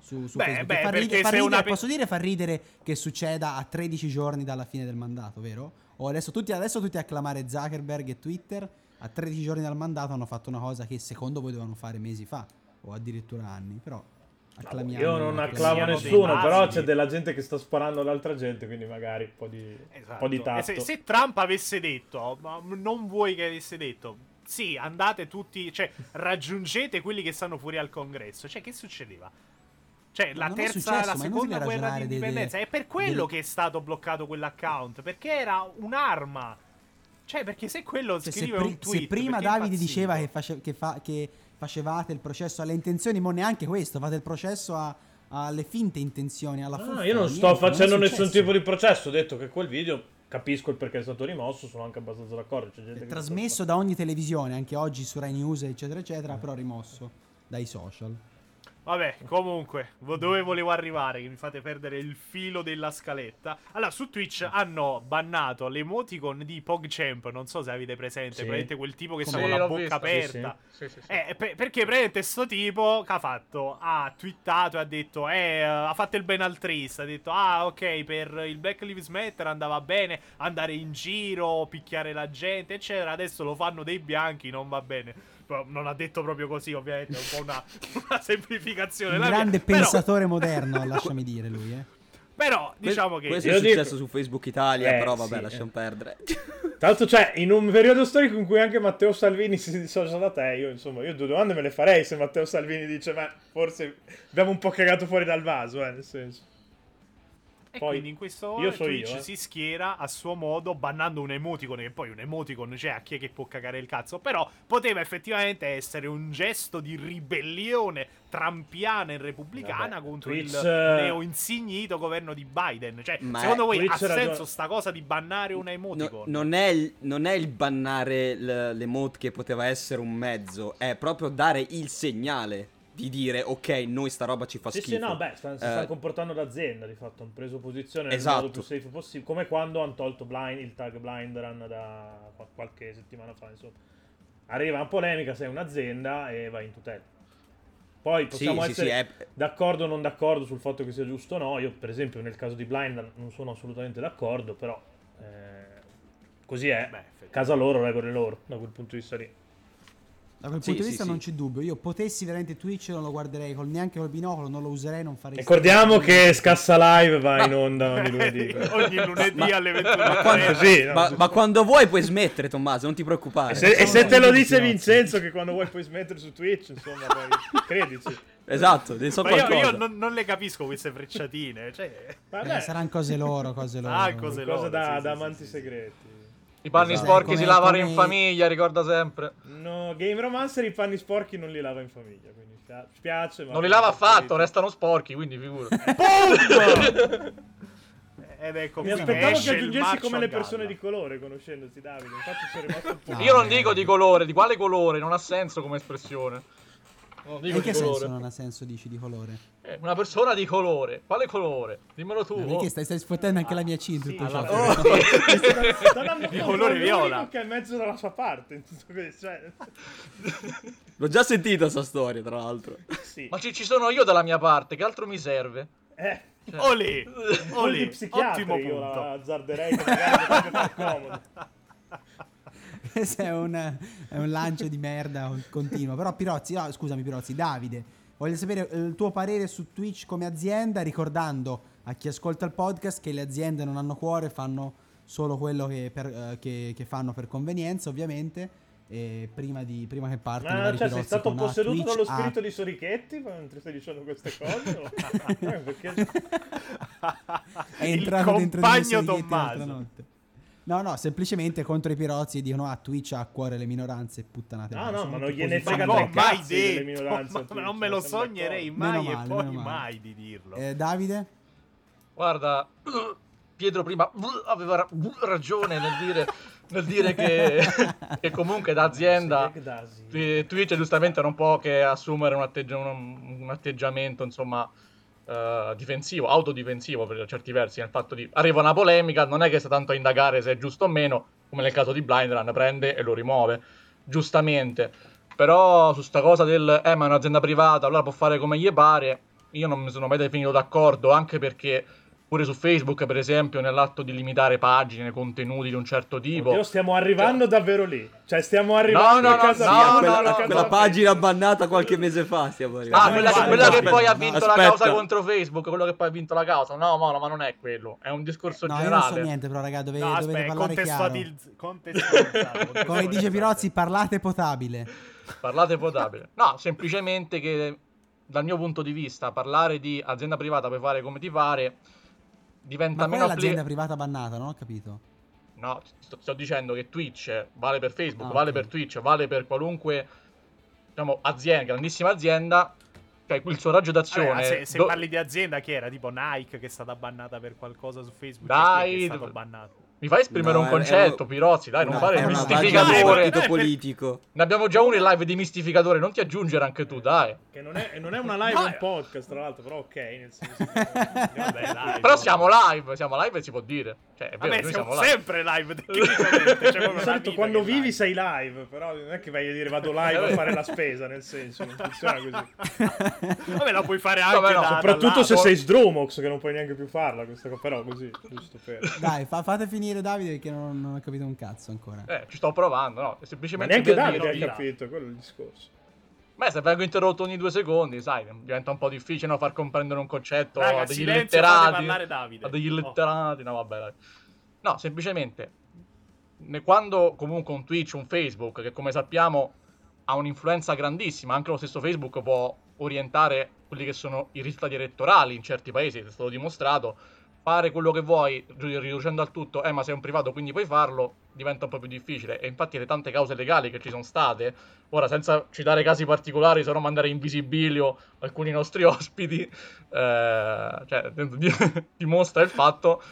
su, su Beh, Facebook. beh, Fa perché ride- fa se ridere- una Posso dire fa ridere che succeda a 13 giorni dalla fine del mandato, vero? o adesso tutti, adesso tutti a clamare Zuckerberg e Twitter, a 13 giorni dal mandato hanno fatto una cosa che secondo voi dovevano fare mesi fa, o addirittura anni, però acclamiamo. Io non acclamo nessuno, però c'è della gente che sta sparando ad altra gente, quindi magari un po' di, un po' di Esatto. E tatto. se, se Trump avesse detto, ma non vuoi che avesse detto, sì, andate tutti, cioè, raggiungete quelli che stanno fuori al congresso, cioè, che succedeva? Cioè, la non terza, successo, la seconda guerra di indipendenza. è per quello dei- che è stato bloccato quell'account, perché era un'arma. Cioè, perché se quello Se, se scrive pri- un tweet... se prima Davide diceva che, face- che fa- che facevate il processo alle intenzioni, ma neanche questo, fate il processo a- alle finte intenzioni, alla No, fuffa, io non sto niente, facendo è nessun tipo di processo. Ho detto che quel video capisco il perché è stato rimosso. Sono anche abbastanza d'accordo. C'è trasmesso da ogni televisione, anche oggi su Rai News, eccetera, eccetera, però rimosso dai social. Vabbè, comunque, dove volevo arrivare? Che mi fate perdere il filo della scaletta. Allora, su Twitch hanno bannato l'emoticon di PogChamp. Non so se avete presente. Sì. Praticamente quel tipo che sta con la bocca visto, aperta. Sì, sì, sì. Eh, per- perché praticamente sto tipo che ha fatto? Ha twittato e ha detto, eh, ha fatto il benaltrista. Ha detto, ah, ok, per il Black Lives Matter andava bene andare in giro, picchiare la gente, eccetera. Adesso lo fanno dei bianchi, non va bene. Non ha detto proprio così, ovviamente, è un po' una, una semplificazione. Un la mia. grande Però- pensatore moderno, lasciami dire lui, eh. Però, diciamo che... Questo è dico- successo su Facebook Italia, Eh, però vabbè, sì, lasciamo eh. perdere. Tra l'altro, cioè, in un periodo storico in cui anche Matteo Salvini si dissocia da te, io insomma, io due domande me le farei se Matteo Salvini dice, ma forse abbiamo un po' cagato fuori dal vaso, eh, nel senso. E Poi, quindi in questo io so Twitch io, eh. si schiera a suo modo bannando un emoticon che poi un emoticon c'è a chi è che può cagare il cazzo però poteva effettivamente essere un gesto di ribellione trampiana e repubblicana Vabbè, contro Twitch, il neo insignito governo di Biden cioè Ma secondo voi ha Twitch ragiona- senso sta cosa di bannare un No, emoticon? non, è il, non è il bannare l'emote che poteva essere un mezzo, è proprio dare il segnale di dire ok, noi sta roba ci fa Sì, schifo. sì, no, beh, stanno, si Eh, stanno comportando d'azienda, di fatto, hanno preso posizione nel Esatto. modo più safe possibile, come quando hanno tolto blind, il tag blind run da qua- qualche settimana fa, insomma. Arriva una polemica, sei un'azienda e vai in tutela. Poi possiamo sì, essere sì, è- d'accordo o non d'accordo sul fatto che sia giusto o no. Io, per esempio, nel caso di Blind non sono assolutamente d'accordo, però eh, così è. Beh. Casa loro, regole loro, da quel punto di vista lì. Da quel Sì, punto di sì, vista sì. non c'è dubbio. Io potessi veramente Twitch, non lo guarderei col- neanche col binocolo, non lo userei, non farei Ricordiamo che Scassa Live va in onda ogni lunedì. ogni lunedì alle 21 ma quando- Così, no? ma, ma quando vuoi puoi smettere, Tommaso, non ti preoccupare. E se, e se te lo dice. Vincenzo che quando vuoi puoi smettere su Twitch, insomma, poi credici. Esatto, ne so ma io, qualcosa. io non, non le capisco queste frecciatine cioè Eh, saranno cose loro, cose loro. Ah, cose loro, da, sì, da sì, amanti sì, sì. segreti. I panni Esatto. sporchi si lavano in famiglia, ricorda sempre. No, Game Romancer i panni sporchi non li lava in famiglia, quindi spia- spiace, ma... Non li lava affatto, restano sporchi, quindi figurati. ed ecco Mi aspettavo che aggiungessi come le persone di colore, conoscendoti Davide. Infatti sono rimasto un po'... Io non dico di colore, di quale colore? Non ha senso come espressione. Non dico In di che colore. senso non ha senso dici di colore? Eh, una persona di colore. Quale colore? Dimmelo tu. Ma oh. perché stai, stai sfottendo anche la mia C in Sì, tutto ciò? allora- Oh. Sta Di colore viola. che è mezzo dalla sua parte in tutto questo, cioè, L'ho già sentita sta storia, tra l'altro. sì. Ma ci, ci sono io dalla mia parte, che altro mi serve? Eh, Olè, di olè, psichiatri ottimo io punto. la azzarderei che magari comodo. Questo è un, è un lancio di merda continuo. Però Pirozzi, no, scusami Pirozzi, Davide, voglio sapere eh, il tuo parere su Twitch come azienda, ricordando a chi ascolta il podcast che le aziende non hanno cuore, fanno solo quello che, per- eh, che- che fanno per convenienza, ovviamente. E prima, di, prima che partano i Ma vari cioè, sei stato ah, posseduto Twitch dallo spirito di Sorichetti mentre stai dicendo queste cose? Eh, è Il entrato dentro di compagno Tommaso. No, no, semplicemente contro i pirozzi dicono ah Twitch ha a cuore le minoranze e puttanate. No, no, ma non gliene frega no, mai delle detto, minoranze ma a Twitch, non me lo sognerei d'accordo. mai Meno e male, poi male. mai di dirlo. Eh, Davide? Guarda, Pietro prima aveva ra- ragione nel dire, nel dire che, che comunque da azienda Twitch giustamente non può che assumere un, atteggia- un- un atteggiamento, insomma, eh, difensivo, autodifensivo per certi versi, nel fatto di arriva una polemica, non è che sta tanto a indagare se è giusto o meno, come nel caso di Blindrun, prende e lo rimuove, giustamente. Però su sta cosa del, eh ma è un'azienda privata, allora può fare come gli pare, io non mi sono mai definito d'accordo, anche perché Pure su Facebook, per esempio, nell'atto di limitare pagine, contenuti di un certo tipo. Oddio, stiamo arrivando cioè... davvero lì. Cioè, stiamo arrivando no, no, a casa no, mia. no, quella, no, quella no, pagina bannata qualche mese fa. Stiamo arrivando. Ah, quella, che, quella che poi ha vinto aspetta. la causa contro Facebook, quello che poi ha vinto la causa. No, no, no, ma non è quello. È un discorso No, io generale. non so niente, però, raga, dove, No, dovete aspetta, parlare chiaro. contestualizz- contestualizzare, Come dice Pirozzi, parlate potabile. Parlate potabile. No, semplicemente che dal mio punto di vista parlare di azienda privata puoi fare come ti pare diventa Ma qual meno è l'azienda appli- privata bannata? Non ho capito. No, sto, sto dicendo che Twitch vale per Facebook, Ah, vale ok. per Twitch, vale per qualunque diciamo azienda, grandissima azienda, cioè il suo raggio d'azione ma se, se do- parli di azienda, chi era? Tipo Nike che è stata bannata per qualcosa su Facebook. Dai, Cioè, che è stato bannato. Mi fai esprimere No, un è- concetto, è- Pirozzi, dai, non No, fare è il mistificatore. Eh, politico. Ne abbiamo già uno in live di mistificatore, non ti aggiungere anche tu, dai. Che non è, non è una live, è un podcast, tra l'altro, però ok, nel senso che- Vabbè, dai, Però no. siamo live, siamo live e si può dire. Cioè, è vero, Vabbè, noi siamo siamo live. sempre live tecnicamente. Proprio Di solito quando vivi live. sei live, però non è che vai a dire vado live a fare la spesa, nel senso, non funziona così. Vabbè, la puoi fare anche Vabbè, no, da, Soprattutto da se sei Sdrumox, che non puoi neanche più farla questa cosa, però così, giusto per... Dai, fa- fate finire Davide che non, non ho capito un cazzo ancora. Eh, ci sto provando, no? È Ma semplicemente neanche Davide ha capito, quello è il discorso. Beh, se vengo interrotto ogni due secondi, sai, diventa un po' difficile no, far comprendere un concetto Raga, a degli silenzio, letterati. parlare Davide. A degli Oh. letterati, no, vabbè, dai. No, semplicemente, ne- quando comunque un Twitch, un Facebook, che come sappiamo ha un'influenza grandissima, anche lo stesso Facebook può orientare quelli che sono i risultati elettorali in certi paesi, è stato dimostrato, fare quello che vuoi, ri- riducendo al tutto, eh ma sei un privato quindi puoi farlo, diventa un po' più difficile. E infatti le tante cause legali che ci sono state, ora senza citare casi particolari, se no mandare in visibilio alcuni nostri ospiti, eh, cioè di- dimostra il fatto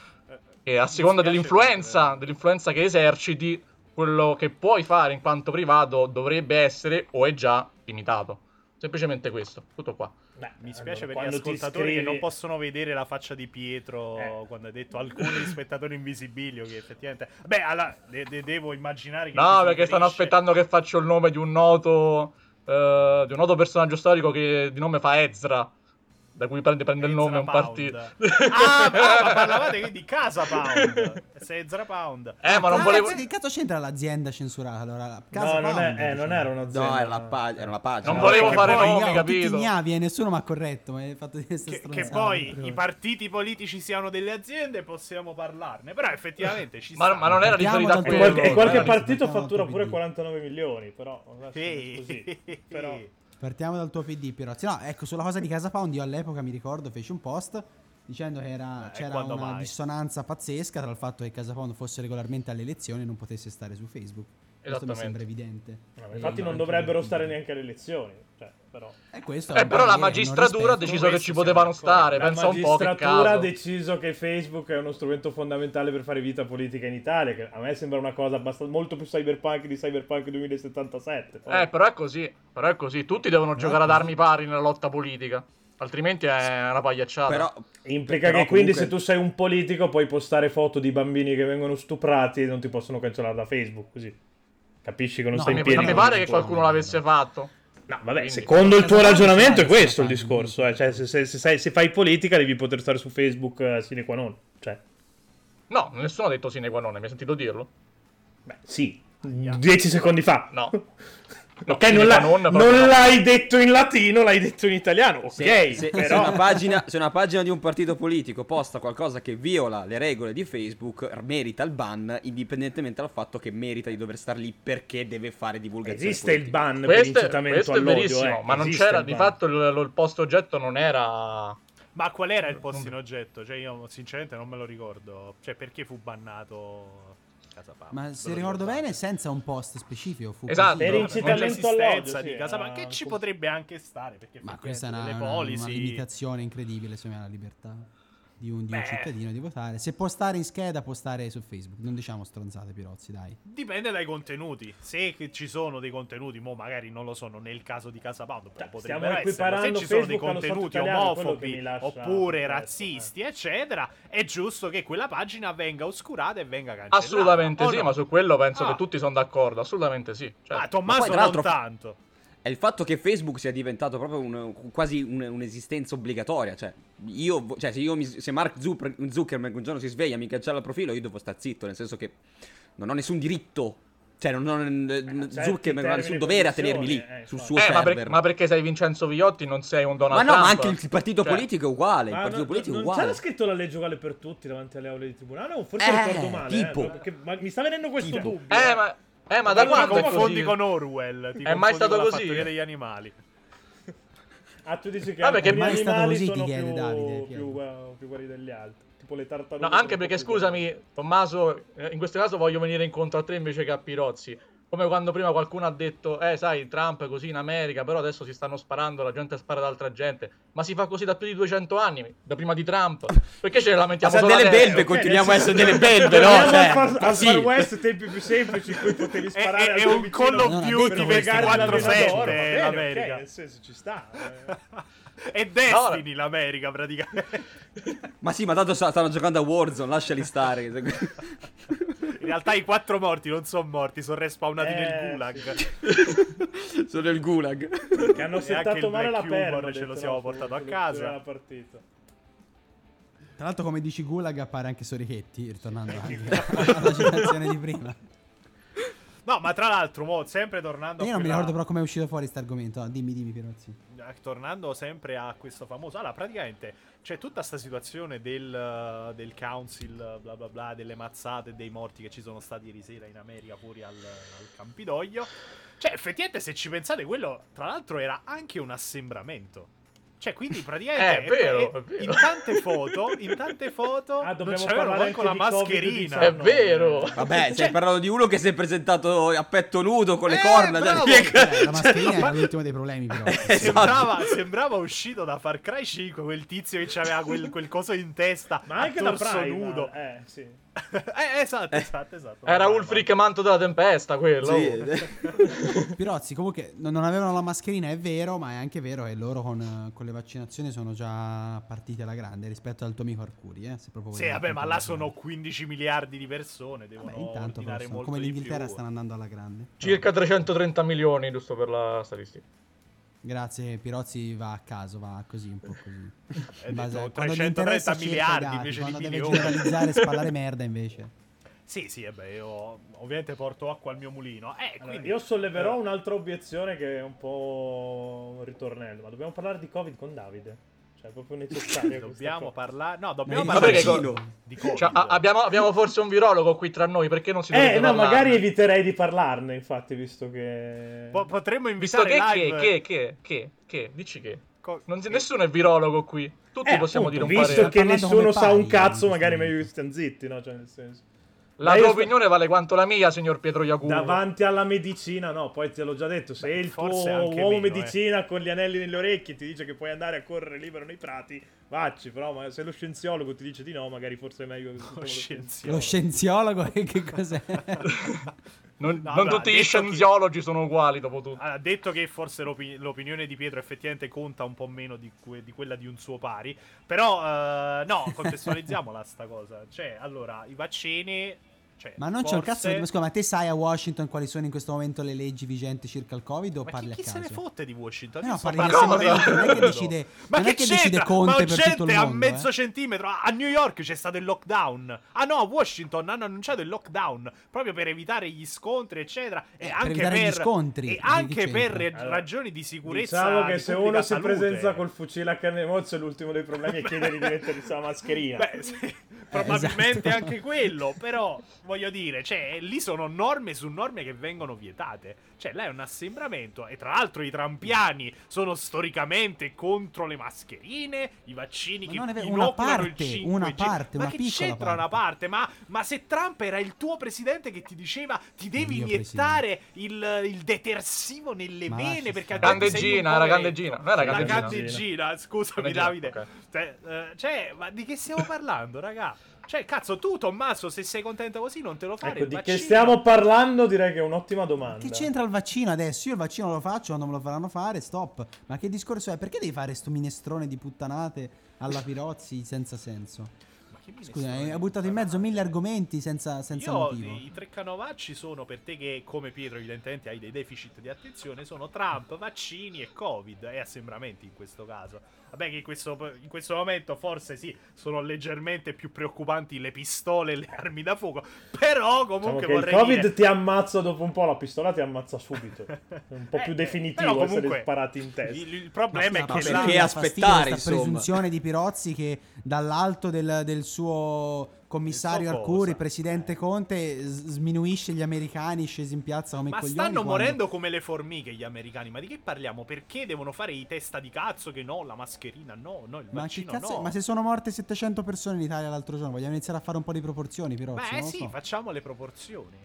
che a seconda dell'influenza, dell'influenza che eserciti, quello che puoi fare in quanto privato dovrebbe essere o è già limitato. Semplicemente questo, tutto qua. Beh, Mi spiace allora, per gli ascoltatori che iscrivi- non possono vedere la faccia di Pietro Eh. quando ha detto alcuni spettatori in visibilio che effettivamente... Beh, allora, de- de- devo immaginare che... No, perché stanno aspettando che faccio il nome di un noto. eh, di un noto personaggio storico che di nome fa Ezra. Da cui prende, prende il Ezra nome un Pound. partito. Ah, ma, ma parlavate di Casa Pound. Se Ezra Pound. Eh, ma non Ah, volevo. Che cazzo c'entra l'azienda censurata? Allora, No, Casa non, Pound, è, eh, non era un'azienda. No, era la, pa- era una pagina. Non No, volevo che fare poi- nomi, Io ho tutti capito? ignavi e nessuno mi ha corretto. Ma hai fatto di Che, che poi i partiti politici siano delle aziende possiamo parlarne. Però effettivamente ci Ma, sta. ma non era a dal E, qualche, e partito fattura pure PD. 49 milioni, però Sì. così. Però Partiamo dal tuo PD, Pirozzi. No, ecco, sulla cosa di Casa Pound, io all'epoca mi ricordo, feci un post dicendo che era, Eh, c'era una mai? dissonanza pazzesca tra il fatto che Casa Pound fosse regolarmente alle elezioni e non potesse stare su Facebook. Questo mi sembra evidente. no, ma infatti non dovrebbero stare neanche alle elezioni. Però. E Eh, un però la magistratura ha deciso che ci potevano stare. La Pensa un po' che magistratura ha deciso che Facebook è uno strumento fondamentale per fare vita politica in Italia. Che a me sembra una cosa abbastanza molto più cyberpunk di Cyberpunk 2077. Poi- Eh, però è così. Però è così. Tutti devono giocare ad armi pari nella lotta politica. Altrimenti è una pagliacciata. Però Implica Però che quindi comunque- se tu sei un politico puoi postare foto di bambini che vengono stuprati e non ti possono cancellare da Facebook. Così capisci che non No, stai mi, in mi piedi. no, con pare che qualcuno l'avesse fatto. No, vabbè, Quindi- secondo il tuo ragionamento è questo il discorso. eh. Cioè, se, se- se se fai politica devi poter stare su Facebook eh, sine qua non. Cioè, No, nessuno ha detto sine qua non, mi hai sentito dirlo? beh, sì. Dieci secondi fa. No. Ok, non, qua l'ha- non, l'hai detto in latino, l'hai detto in italiano. Ok, se, se- però... se una pagina, se una pagina di un partito politico posta qualcosa che viola le regole di Facebook, merita il ban, indipendentemente dal fatto che merita di dover star lì perché deve fare divulgazione. Esiste il politica. ban per Questo, è- incitamento questo è all'odio, verissimo, eh. ma non Esiste c'era, il di ban. fatto il, il post oggetto non era... Ma qual era il post in oggetto? Cioè, io sinceramente non me lo ricordo. Cioè, perché fu bannato Casa Pound? Ma se ricordo bene, senza un post specifico. Fu Esatto. Per incitamento all'odio, di sì, Casa Pound, ah, che ci com- potrebbe anche stare. Perché Ma questa è una, una- una limitazione incredibile, secondo me, alla libertà di un, di un cittadino di votare. Se può stare in scheda, può stare su Facebook. Non diciamo stronzate, Pirozzi, dai. Dipende dai contenuti. Se ci sono dei contenuti, mo magari non lo sono nel caso di Casa Pound, però Cioè, potrebbero stiamo esserlo. Se ci sono dei Facebook contenuti italiano, omofobi oppure razzisti, eccetera, è giusto che quella pagina venga oscurata e venga cancellata. Assolutamente sì, no? ma su quello penso Ah. che tutti sono d'accordo, assolutamente sì. Cioè, Ah, Ma Tommaso poi, tra non tanto. È il fatto che Facebook sia diventato proprio un, quasi un, un'esistenza obbligatoria. Cioè, io, cioè se, io mi, se Mark Zuckerberg un giorno si sveglia e mi cancella il profilo, io devo stare zitto, nel senso che non ho nessun diritto. Cioè, non, non, eh, Zuckerberg non ha nessun dovere a tenermi lì eh, sul suo eh, server. Ma, per, ma, perché sei Vincenzo Viotti, non sei un Donald ma Trump? Ma no, ma anche il partito cioè, politico è uguale. Il partito no, politico è uguale. c'era scritto la legge uguale per tutti davanti alle aule di tribunale? O forse eh, ricordo male. Tipo. Eh, perché, ma mi sta venendo questo tipo. dubbio. Eh, ma. Eh, ma da quando ti confondi con Orwell? Ti è mai stato la così? fattoria degli animali. Ah, tu dici che ah, perché gli mai stato animali così, sono chiede più, Davide, più, uh, più quelli degli altri. Tipo le tartarughe. No, anche perché scusami, Tommaso, eh, in questo caso voglio venire incontro a te invece che a Pirozzi. Come quando prima qualcuno ha detto, eh sai, Trump è così in America, però adesso si stanno sparando, la gente spara ad altra gente. Ma si fa così da più di 200 anni, da prima di Trump. Perché ce ne lamentiamo Ma solo delle adesso? belve, okay, continuiamo a essere delle belve, no? Cioè, al Far, sì. Far West tempi più semplici in cui potevi sparare è, è tuo un Call of Duty detto questo. 24-7 l'America. Okay, nel senso ci sta. È Destiny l'America praticamente. Ma sì, ma tanto sta- stanno giocando a Warzone, lasciali stare. In realtà i quattro morti non sono morti, sono respawnati Eh, nel gulag. Sono nel gulag. Che hanno anche settato il male la perla. ce lo siamo no, portato a casa. della partita. Tra l'altro, come dici Gulag, appare anche Sorichetti, ritornando anche alla citazione di prima. No, ma tra l'altro, mo, sempre tornando Io non mi quella- ricordo però come è uscito fuori questo argomento. Dimmi, dimmi, Pirozzi. Eh, tornando sempre a questo famoso allora praticamente c'è tutta questa situazione del, uh, del council bla bla bla delle mazzate dei morti che ci sono stati ieri sera in America fuori al, al Campidoglio cioè effettivamente se ci pensate quello tra l'altro era anche un assembramento cioè quindi praticamente Eh, è vero, è vero. in tante foto in tante foto Ah, non dobbiamo c'avevano parlare manco la mascherina È vero. Vabbè, Cioè- stai parlando di uno che si è presentato a petto nudo con le Eh, corna. bravo. cioè, Eh, la mascherina era l'ultimo dei problemi, però. Esatto. Sembrava, sembrava uscito da Far Cry 5 quel tizio che aveva quel, quel coso in testa Ma anche da torso Prime. nudo Eh, sì. eh, esatto, esatto, esatto. Era Bravo. Ulfric Manto della Tempesta, quello. Sì. Pirozzi, comunque non avevano la mascherina, è vero, ma è anche vero che loro con, eh, con le vaccinazioni sono già partiti alla grande rispetto al tuo amico Arcuri, eh, se proprio Sì, vabbè, ma là sono 15 miliardi di persone, devono Vabbè, intanto sono- molto come l'Inghilterra stanno andando alla grande. Circa 330 milioni, giusto per la statistica. Grazie, Pirozzi va a caso, va così un po' così. In base detto quando gli 330 interessa cerca i miliardi dati, invece di quando deve milioni. generalizzare e spallare merda invece. Sì, sì, e beh, io ovviamente porto acqua al mio mulino. Eh, Allora, quindi io solleverò eh, un'altra obiezione che è un po' un ritornello, ma dobbiamo parlare di Covid con Davide. Cioè, è proprio necessario. Dobbiamo parlare No, dobbiamo parlare perché di, co- di Covid. Cioè, a- abbiamo, abbiamo forse un virologo qui tra noi, perché non si Eh, dovrebbe no, parlarne? magari eviterei di parlarne, infatti, visto che... Po- potremmo Visto invitare che, live che, che, che, che, che, dici che? co- Non, nessuno è virologo qui. Tutti Eh, possiamo appunto, dire un visto parere. che Parlando nessuno sa un cazzo, in magari meglio che stiamo zitti, no? Cioè, nel senso... La tua io- opinione vale quanto la mia, signor Pietro Iacuno. Davanti alla medicina, no, poi te l'ho già detto, se Beh, il tuo uomo meno, eh. medicina con gli anelli nelle orecchie ti dice che puoi andare a correre libero nei prati, vacci, però ma se lo scienziologo ti dice di no, magari forse è meglio che Lo scienziato. Lo scienziologo, che che cos'è? Non, No, non allora, tutti gli scienziologi sono uguali, dopo tutto. Ha detto che forse l'opi- l'opinione di Pietro effettivamente conta un po' meno di, que- di quella di un suo pari. Però, eh, no, contestualizziamola sta cosa. Cioè, allora, i vaccini. Cioè, Ma non c'è un forse- cazzo di... Scusa, ma te sai a Washington quali sono in questo momento le leggi vigenti circa il Covid o Ma parli chi, chi a se caso? ne fotte di Washington? Eh no, parli di non è che decide- Ma non è che che decide? Conte Ma per tutto gente il a mondo, mezzo eh. centimetro. A New York c'è stato il lockdown. Ah no, a Washington hanno annunciato il lockdown proprio per evitare gli scontri, eccetera. E Eh, per anche gli per scontri. E Che anche per ragioni di sicurezza. Diciamo che di se uno si salute. presenza col fucile a canne mozzo, l'ultimo dei problemi è chiedere di mettersi la mascherina. Beh, sì, probabilmente esatto. anche quello, però voglio dire, cioè, lì sono norme su norme che vengono vietate. Cioè, là è un assembramento e tra l'altro i trampiani sono storicamente contro le mascherine, i vaccini Ma che non una il parte, 5G. una parte, ma una che c'entra parte. una parte? Ma, ma se Trump era il tuo presidente che ti diceva ti devi iniettare il, il detersivo nelle Ma vene perché Candeggina, era poveretto. candeggina, non era La candeggina. candeggina, scusami Davide. ok. Cioè, eh, cioè, ma di che stiamo parlando, raga? Cioè, cazzo, tu, Tommaso, se sei contento così, non te lo fare Ecco, di vaccino. che stiamo parlando direi che è un'ottima domanda. Che c'entra il vaccino adesso? Io il vaccino lo faccio, quando me lo faranno fare, stop. Ma che discorso è? Perché devi fare sto minestrone di puttanate alla Pirozzi senza senso? Ma Scusa, hai buttato in mezzo mille argomenti senza, senza Io, motivo. I tre canovacci sono per te che, come Pietro, evidentemente hai dei deficit di attenzione. Sono Trump, vaccini e Covid e assembramenti in questo caso. Vabbè, che in questo, in questo momento forse sì, sono leggermente più preoccupanti le pistole e le armi da fuoco. Però comunque diciamo vorrei il Covid dire... ti ammazza dopo un po', la pistola ti ammazza subito. È un po' Eh, più definitivo però essere comunque sparati in testa. Il, il problema Ma è che scusa, la- perché dà aspettare, questa presunzione di Pirozzi che dall'alto del, del suo commissario Arcuri, presidente Conte, sminuisce gli americani scesi in piazza come Ma coglioni. stanno quando- morendo come le formiche gli americani. Ma di che parliamo? Perché devono fare i testa di cazzo? Che no, la mascherina no, no, il Ma vaccino cazzo? no. Ma se sono morte 700 persone in Italia l'altro giorno, vogliamo iniziare a fare un po' di proporzioni, Pirozzi? Beh, lo sì, so. facciamo le proporzioni.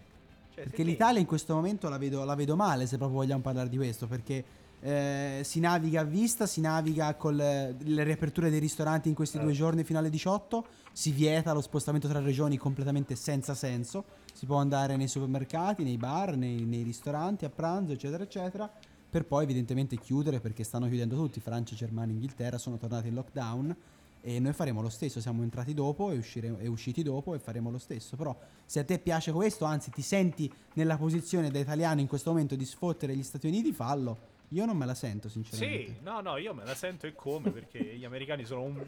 Cioè, Perché l'Italia in questo momento la vedo, la vedo male, se proprio vogliamo parlare di questo, perché eh, si naviga a vista, si naviga con le, le riaperture dei ristoranti in questi due giorni fino alle 18, si vieta lo spostamento tra regioni completamente senza senso, si può andare nei supermercati, nei bar, nei, nei ristoranti a pranzo, eccetera, eccetera, per poi evidentemente chiudere perché stanno chiudendo tutti, Francia, Germania, Inghilterra sono tornati in lockdown. E noi faremo lo stesso, siamo entrati dopo e, uscire- e usciti dopo e faremo lo stesso. Però se a te piace questo, anzi ti senti nella posizione da italiano in questo momento di sfottere gli Stati Uniti, fallo. Io non me la sento, sinceramente. Sì, no, no, io me la sento e come perché gli americani sono un,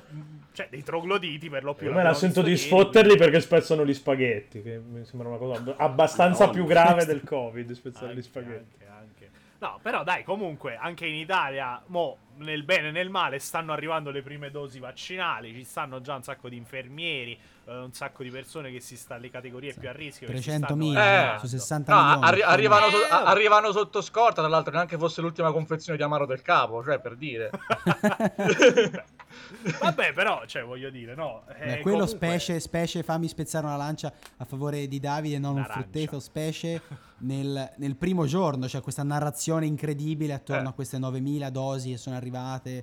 cioè dei trogloditi per lo più. Io me la sento di sfotterli perché spezzano gli spaghetti, che mi sembra una cosa ab- abbastanza No, più grave del Covid, spezzare gli Anche, spaghetti. anche, anche. No, però dai, comunque, anche in Italia, mo, nel bene e nel male, stanno arrivando le prime dosi vaccinali, ci stanno già un sacco di infermieri, eh, un sacco di persone che si sta alle categorie più a rischio. che si stanno 300.000 Eh, su 60 No, milioni. arri- arrivano, so- Eh, a- arrivano sotto scorta, tra l'altro neanche fosse l'ultima confezione di Amaro del Capo, cioè per dire. Vabbè, però, cioè, voglio dire, no. Beh, eh, quello comunque- specie, specie, fammi spezzare una lancia a favore di Davide, non un Un'arancia. frutteto, specie nel, nel primo giorno, cioè questa narrazione incredibile attorno Eh. a queste 9000 dosi che sono arrivate.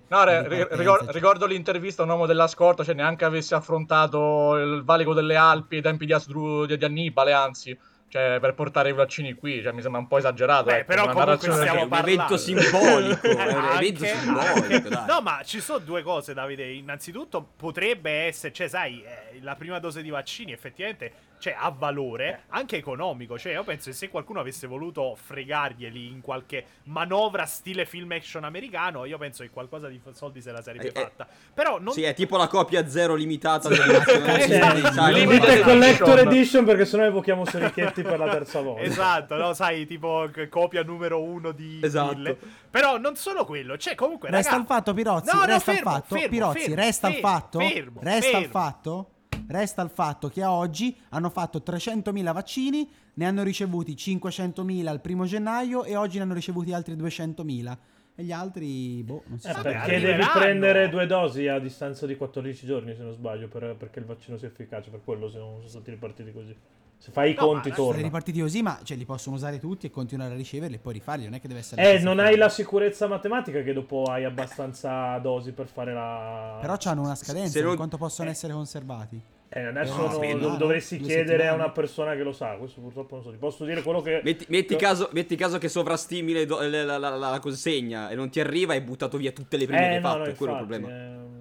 No, re- di ri- partenza, ricor- eccetera. ricordo l'intervista a un uomo della scorta, cioè neanche avesse affrontato il valico delle Alpi ai tempi di, Asdru- di- di Annibale, anzi, cioè per portare i vaccini qui, cioè mi sembra un po' esagerato. Beh, ecco, però una comunque stiamo un evento simbolico, è un Anche- evento simbolico. No, ma ci sono due cose, Davide. Innanzitutto, potrebbe essere, cioè, sai, eh, la prima dose di vaccini effettivamente cioè, ha valore anche economico. Cioè, io penso che se qualcuno avesse voluto fregarglieli in qualche manovra stile film action americano, io penso che qualcosa di soldi se la sarebbe Eh, eh, fatta. Però non Sì, è tipo la copia zero limitata edition. Collector Edition perché sennò evochiamo Sorichetti per la terza volta. Esatto, no, sai, tipo copia numero uno di Esatto. mille. Però non solo quello, cioè comunque Resta raga, il fatto, Pirozzi. No, no, resta fermo, il fatto. fermo, Pirozzi, fermo, resta il fatto. fermo, resta il fermo. fatto. Resta il fatto che a oggi hanno fatto 300.000 vaccini, ne hanno ricevuti 500.000 il primo gennaio e oggi ne hanno ricevuti altri 200.00. E gli altri, boh, non si Eh, sa. Perché devi prendere due dosi a distanza di 14 giorni, se non sbaglio, per- perché il vaccino sia efficace. Per quello sono, sono stati ripartiti così. Se fai i No, conti, ma Sono torna. ripartiti così, ma cioè, li possono usare tutti e continuare a riceverli e poi rifarli. Non è che deve essere. Eh, non hai la sicurezza matematica che dopo hai abbastanza dosi per fare la... Però hanno una scadenza Se di non- quando possono essere conservati. Eh, adesso Eh, no, no, dov- no, dovresti due chiedere a una persona che lo sa. Questo purtroppo non so. Ti posso dire quello che... Metti, metti caso, metti caso che sovrastimi do- la, la- la- la consegna e non ti arriva e hai buttato via tutte le prime che Eh, hai no, fatto, no, è quello il problema. ehm,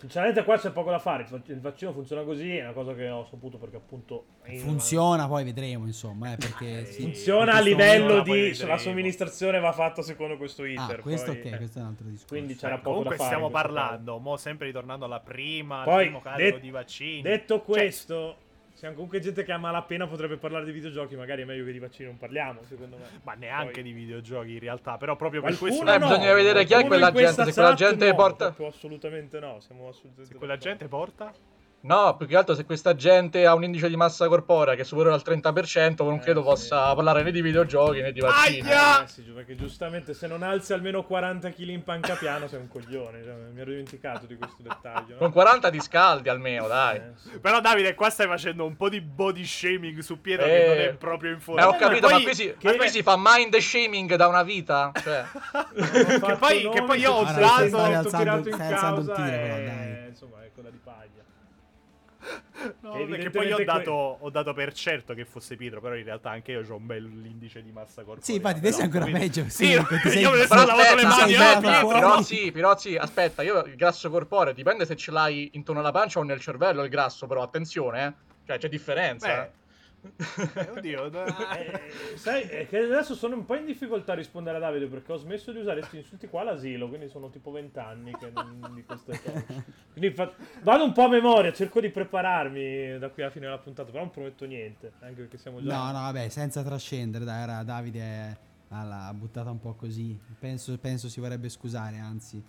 Sinceramente qua c'è poco da fare. Il vac- Il vaccino funziona così, è una cosa che ho saputo perché appunto... Funziona, poi vedremo, insomma, eh, perché sì, Funziona a livello di... poi La somministrazione va fatta secondo questo iter. Ah, questo poi, ok, eh. questo è un altro discorso. Quindi c'era poco comunque da fare. stiamo parlando, mo sempre ritornando alla prima, al Poi, primo carico det- di vaccini. Detto Cioè, questo, siamo comunque gente che a malapena potrebbe parlare di videogiochi, magari è meglio che di vaccini non parliamo, secondo me. ma neanche Poi- di videogiochi in realtà, però proprio per Qualcuno questo Eh, no, bisogna vedere chi è quella gente, se quella gente no, porta- assolutamente no, siamo assolutamente se quella gente porta No, più che altro se questa gente ha un indice di massa corporea che è superiore al 30%, non Eh, credo sì. possa parlare né di videogiochi né di vaccini. Aia! Eh, sì, perché giustamente se non alzi almeno 40 kg in panca piano sei un coglione, cioè, mi ero dimenticato di questo dettaglio. Con No? 40 ti scaldi almeno, dai. Eh, sì. Però Davide, qua stai facendo un po' di body shaming su Pietro Eh, che non è proprio in Eh, forma. ho capito, Poi- ma qui si, che- ma qui si fa mind shaming da una vita? Cioè, che poi, che poi io ho dato alzando- tirato in causa tiro, e- però, dai. insomma è quella di paglia. No, perché poi ho dato, ho dato, per certo che fosse Pietro, però in realtà anche io ho un bel indice di massa corporea. Sì, infatti te sei ancora quindi... peggio. Sì, sì sei... io me ne sono lavato le mani. Eh, però sì, però sì, aspetta, io il grasso corporeo dipende se ce l'hai intorno alla pancia o nel cervello il grasso, però attenzione, eh. Cioè c'è differenza. Beh. Eh, oddio, eh, sai eh, che adesso sono un po' in difficoltà a rispondere a Davide perché ho smesso di usare questi insulti qua all'asilo, quindi sono tipo vent'anni che non di queste cose. Quindi fa... vado un po' a memoria, cerco di prepararmi da qui alla fine della puntata, però non prometto niente, anche perché siamo già... No, no, vabbè, senza trascendere, dai, era Davide l'ha buttata un po' così. Penso, penso si vorrebbe scusare, anzi.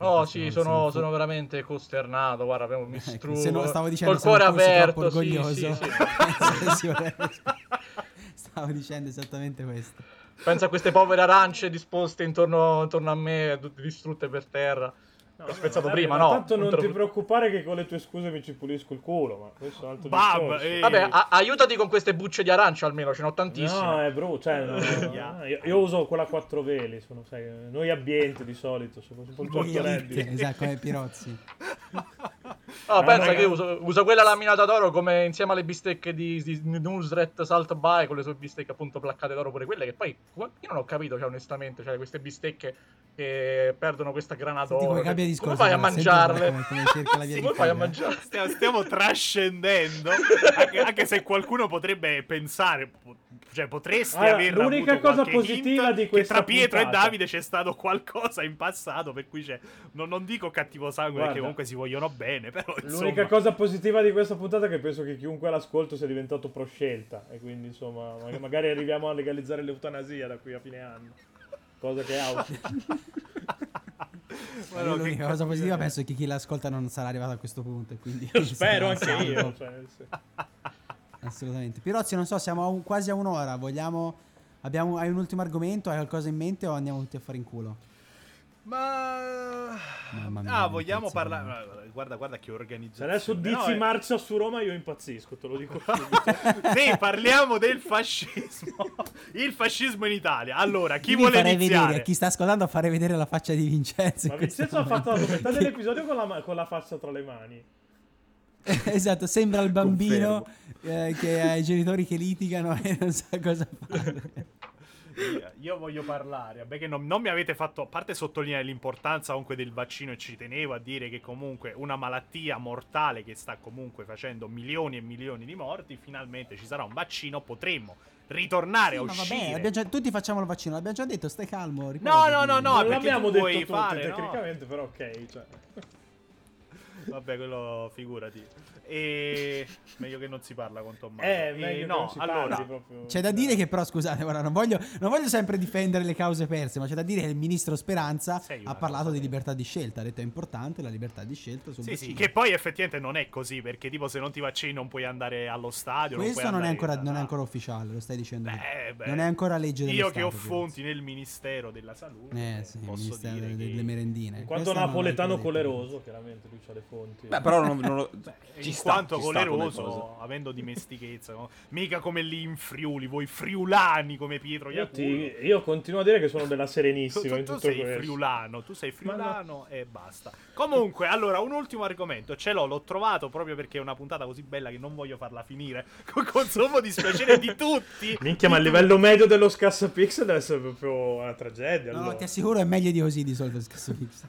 Oh sì, sono, sono, veramente costernato, guarda, abbiamo mi ecco, se no, stavo dicendo col cuore aperto. Sì, sì, sì. stavo dicendo esattamente questo. Pensa a queste povere arance disposte intorno, intorno a me, distrutte per terra. No, L'ho spezzato no, prima, no. Tanto non ti preoccupare che con le tue scuse mi ci pulisco il culo, ma questo è un altro Bam, discorso. Vabbè, a- aiutati con queste bucce di arancia almeno, ce ne ho tantissime. No, è bru, cioè, no, no, io, io, uso quella a quattro veli, sono, sai, noi ambienti di solito, sono un po'. Esatto, come Pirozzi. No, pensa che uso, uso, quella laminata d'oro come insieme alle bistecche di, di Nusret Salt Bay con le sue bistecche appunto placcate d'oro pure quelle che poi io non ho capito, cioè onestamente, cioè queste bistecche che perdono questa grana d'oro. Che, discorso, come fai a mangiarle? Come, come, come fai a mangiarle? Stiamo, stiamo trascendendo, anche, anche, se qualcuno potrebbe pensare, cioè potresti allora, aver L'unica cosa positiva di questa che tra Pietro puntata. e Davide c'è stato qualcosa in passato, per cui c'è, non, non dico cattivo sangue Guarda, perché comunque si vogliono bene, però insomma... L'unica cosa positiva di questa puntata è che penso che chiunque l'ascolto sia diventato pro scelta e quindi insomma magari arriviamo a legalizzare l'eutanasia da qui a fine anno. Cosa che auspico. Bueno, l'unica cosa positiva penso che chi l'ascolta non sarà arrivato a questo punto. Quindi io spero anche io. Cioè, sì. Assolutamente. Pirozzi, non so, siamo a un, quasi a un'ora. Vogliamo. Abbiamo, hai un ultimo argomento? Hai qualcosa in mente o andiamo tutti a fare in culo? Ma. Mia, ah, vogliamo parlare. Guarda, guarda che organizzazione. Adesso dici no, marcia su Roma, io impazzisco, te lo dico sì, parliamo del fascismo. Il fascismo in Italia. Allora, chi vuole iniziare? Vedere, chi sta ascoltando a fare vedere la faccia di Vincenzo. Ma Vincenzo ha fatto la metà dell'episodio con la, con la faccia tra le mani. esatto, sembra il bambino eh, che ha i genitori che litigano e non sa cosa fare io voglio parlare. Vabbè, che non, non, mi avete fatto. A parte sottolineare l'importanza comunque del vaccino, e ci tenevo a dire che comunque una malattia mortale che sta comunque facendo milioni e milioni di morti. Finalmente ci sarà un vaccino, potremmo ritornare sì, a uscire. Vabbè, già, tutti facciamo il vaccino, l'abbiamo già detto, stai calmo. No, no, no, no, non l'abbiamo detto tutti, fare, tecnicamente, no? però ok. Cioè. Vabbè, quello figurati. E meglio che non si parla con Tommaso. Eh, meglio e no, allora, proprio... c'è da dire che però scusate, ora non voglio, non voglio sempre difendere le cause perse, ma c'è da dire che il ministro Speranza ha parlato di libertà di scelta, ha detto è importante la libertà di scelta sul sì, vaccino. Sì, che poi effettivamente non è così, perché tipo se non ti vaccini non puoi andare allo stadio, Questo non, non, è ancora, da... non, è ancora, ufficiale, lo stai dicendo. Beh, beh, non è ancora legge dello Io che ho fonti nel Ministero della Salute, eh, sì, posso ministero dire delle che... merendine. In quanto napoletano coleroso, chiaramente lui ha le fonti. Beh, però non, non lo... in quanto coleroso avendo dimestichezza, no? mica come lì in Friuli, voi friulani come Pietro io, ti, io continuo a dire che sono della Serenissima. tu, tu, tu sei questo. friulano, tu sei friulano no. e basta. Comunque, allora, un ultimo argomento, ce l'ho, l'ho trovato proprio perché è una puntata così bella che non voglio farla finire con, con sommo dispiacere di tutti. Minchia, ma a livello medio dello Scassapixel deve essere proprio una tragedia. No, allora. ti assicuro è meglio di così di solito Scassapixel.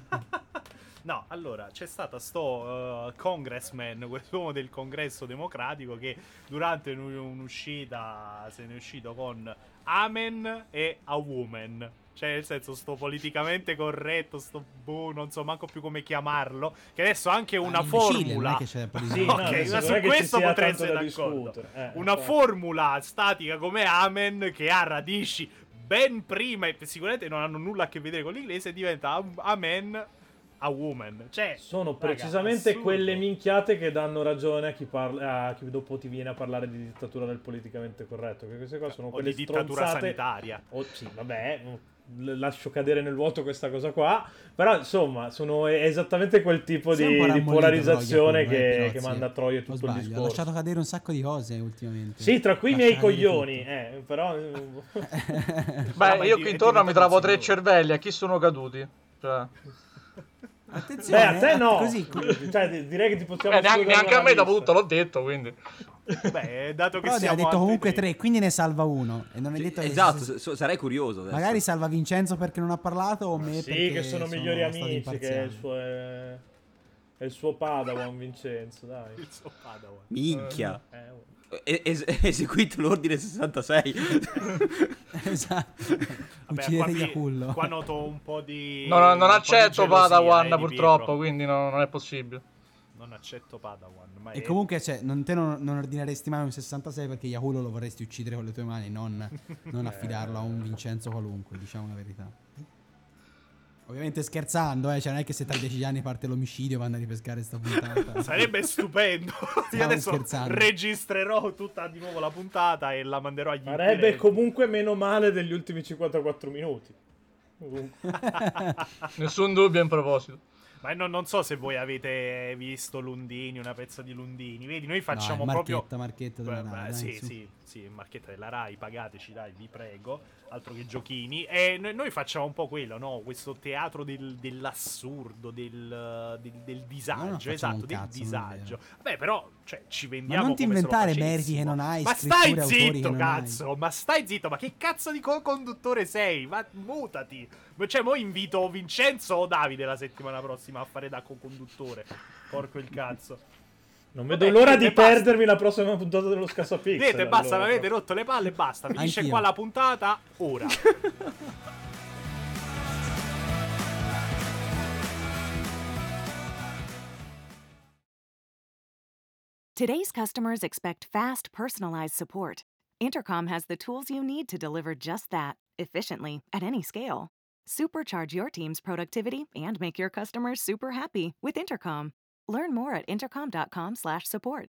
No, allora c'è stato sto uh, congressman, quest'uomo del congresso democratico che durante un'uscita se ne è uscito con Amen e A Woman. Cioè, nel senso, sto politicamente corretto, sto boh, non so manco più come chiamarlo. Che adesso anche una ah, formula. Che c'è sì, no, ok, no, su questo potrei essere d'accordo. Eh, una so. formula statica come Amen che ha radici ben prima e sicuramente non hanno nulla a che vedere con l'inglese diventa Amen a woman. Cioè, sono precisamente raga, quelle minchiate che danno ragione a chi, parla, a chi dopo ti viene a parlare di dittatura del politicamente corretto. Perché queste qua sono o quelle di dittatura stronzate... sanitaria. O, sì, vabbè, lascio cadere nel vuoto questa cosa qua. Però, insomma, sono esattamente quel tipo di, di, polarizzazione che, eh, che manda a troia tutto il discorso. Ha lasciato cadere un sacco di cose ultimamente. Sì, tra cui i miei coglioni. Eh, però... Beh, io qui intorno mi trovo tre cervelli. A chi sono caduti? Cioè... Attenzione, Beh, a te eh, no. Così, Cioè, direi che ti possiamo Eh, neanche, neanche a me dopo tutto l'ho detto, quindi... Beh, dato che però ha siamo detto altri comunque tre. quindi ne salva uno. E non è detto Esatto, so- so- sarei curioso adesso. Magari salva Vincenzo perché non ha parlato o me Sì, perché che sono migliori stato amici, che è il suo... È... è il suo Padawan, Vincenzo, dai. Il suo Padawan. Minchia. Eh, es- eseguito l'ordine 66. esatto. Vabbè, Uccidete qua, Iacullo. qua noto un po' di. No, no, non accetto Padawan eh, purtroppo, quindi no- non è possibile. Non accetto Padawan. Ma E è- comunque, cioè, non, te non, non ordineresti mai un 66 perché Iaculo lo vorresti uccidere con le tue mani, non, non affidarlo a un Vincenzo qualunque, diciamo la verità. Ovviamente scherzando, eh, cioè non è che se tra dieci anni parte l'omicidio vanno a ripescare sta puntata. Sarebbe stupendo. Io adesso scherzando. registrerò tutta di nuovo la puntata e la manderò agli Sarebbe inquirenti. comunque meno male degli ultimi 54 minuti. Comunque. Nessun dubbio in proposito. Ma non, non so se voi avete visto Lundini, una pezza di Lundini. Vedi, noi facciamo No, è proprio. Marchetta, Marchetta della Beh, Rai, beh, dai, sì, su. sì, sì, marchetta della Rai, pagateci, dai, vi prego. Altro che giochini. E noi, facciamo un po' quello, no? Questo teatro del- dell'assurdo, del, del- del disagio. esatto, del cazzo, disagio. Beh, però, cioè, ci vendiamo. non ti inventare meriti che non hai, Ma stai zitto, cazzo! Ma stai zitto, ma che cazzo di co-conduttore sei? Ma mutati! Ma Cioè, mo invito Vincenzo o Davide la settimana prossima a fare da co-conduttore. Porco il cazzo. Non vedo Vabbè, l'ora di basta. perdermi la prossima puntata dello Scassapixel. Vedete, basta, allora. mi avete rotto le palle, basta. Finisce Anch'io. qua la puntata, ora. Today's customers expect fast, personalized support. Intercom has the tools you need to deliver just that, efficiently, at any scale. Supercharge your team's productivity and make your customers super happy with Intercom. Learn more at intercom.com/support.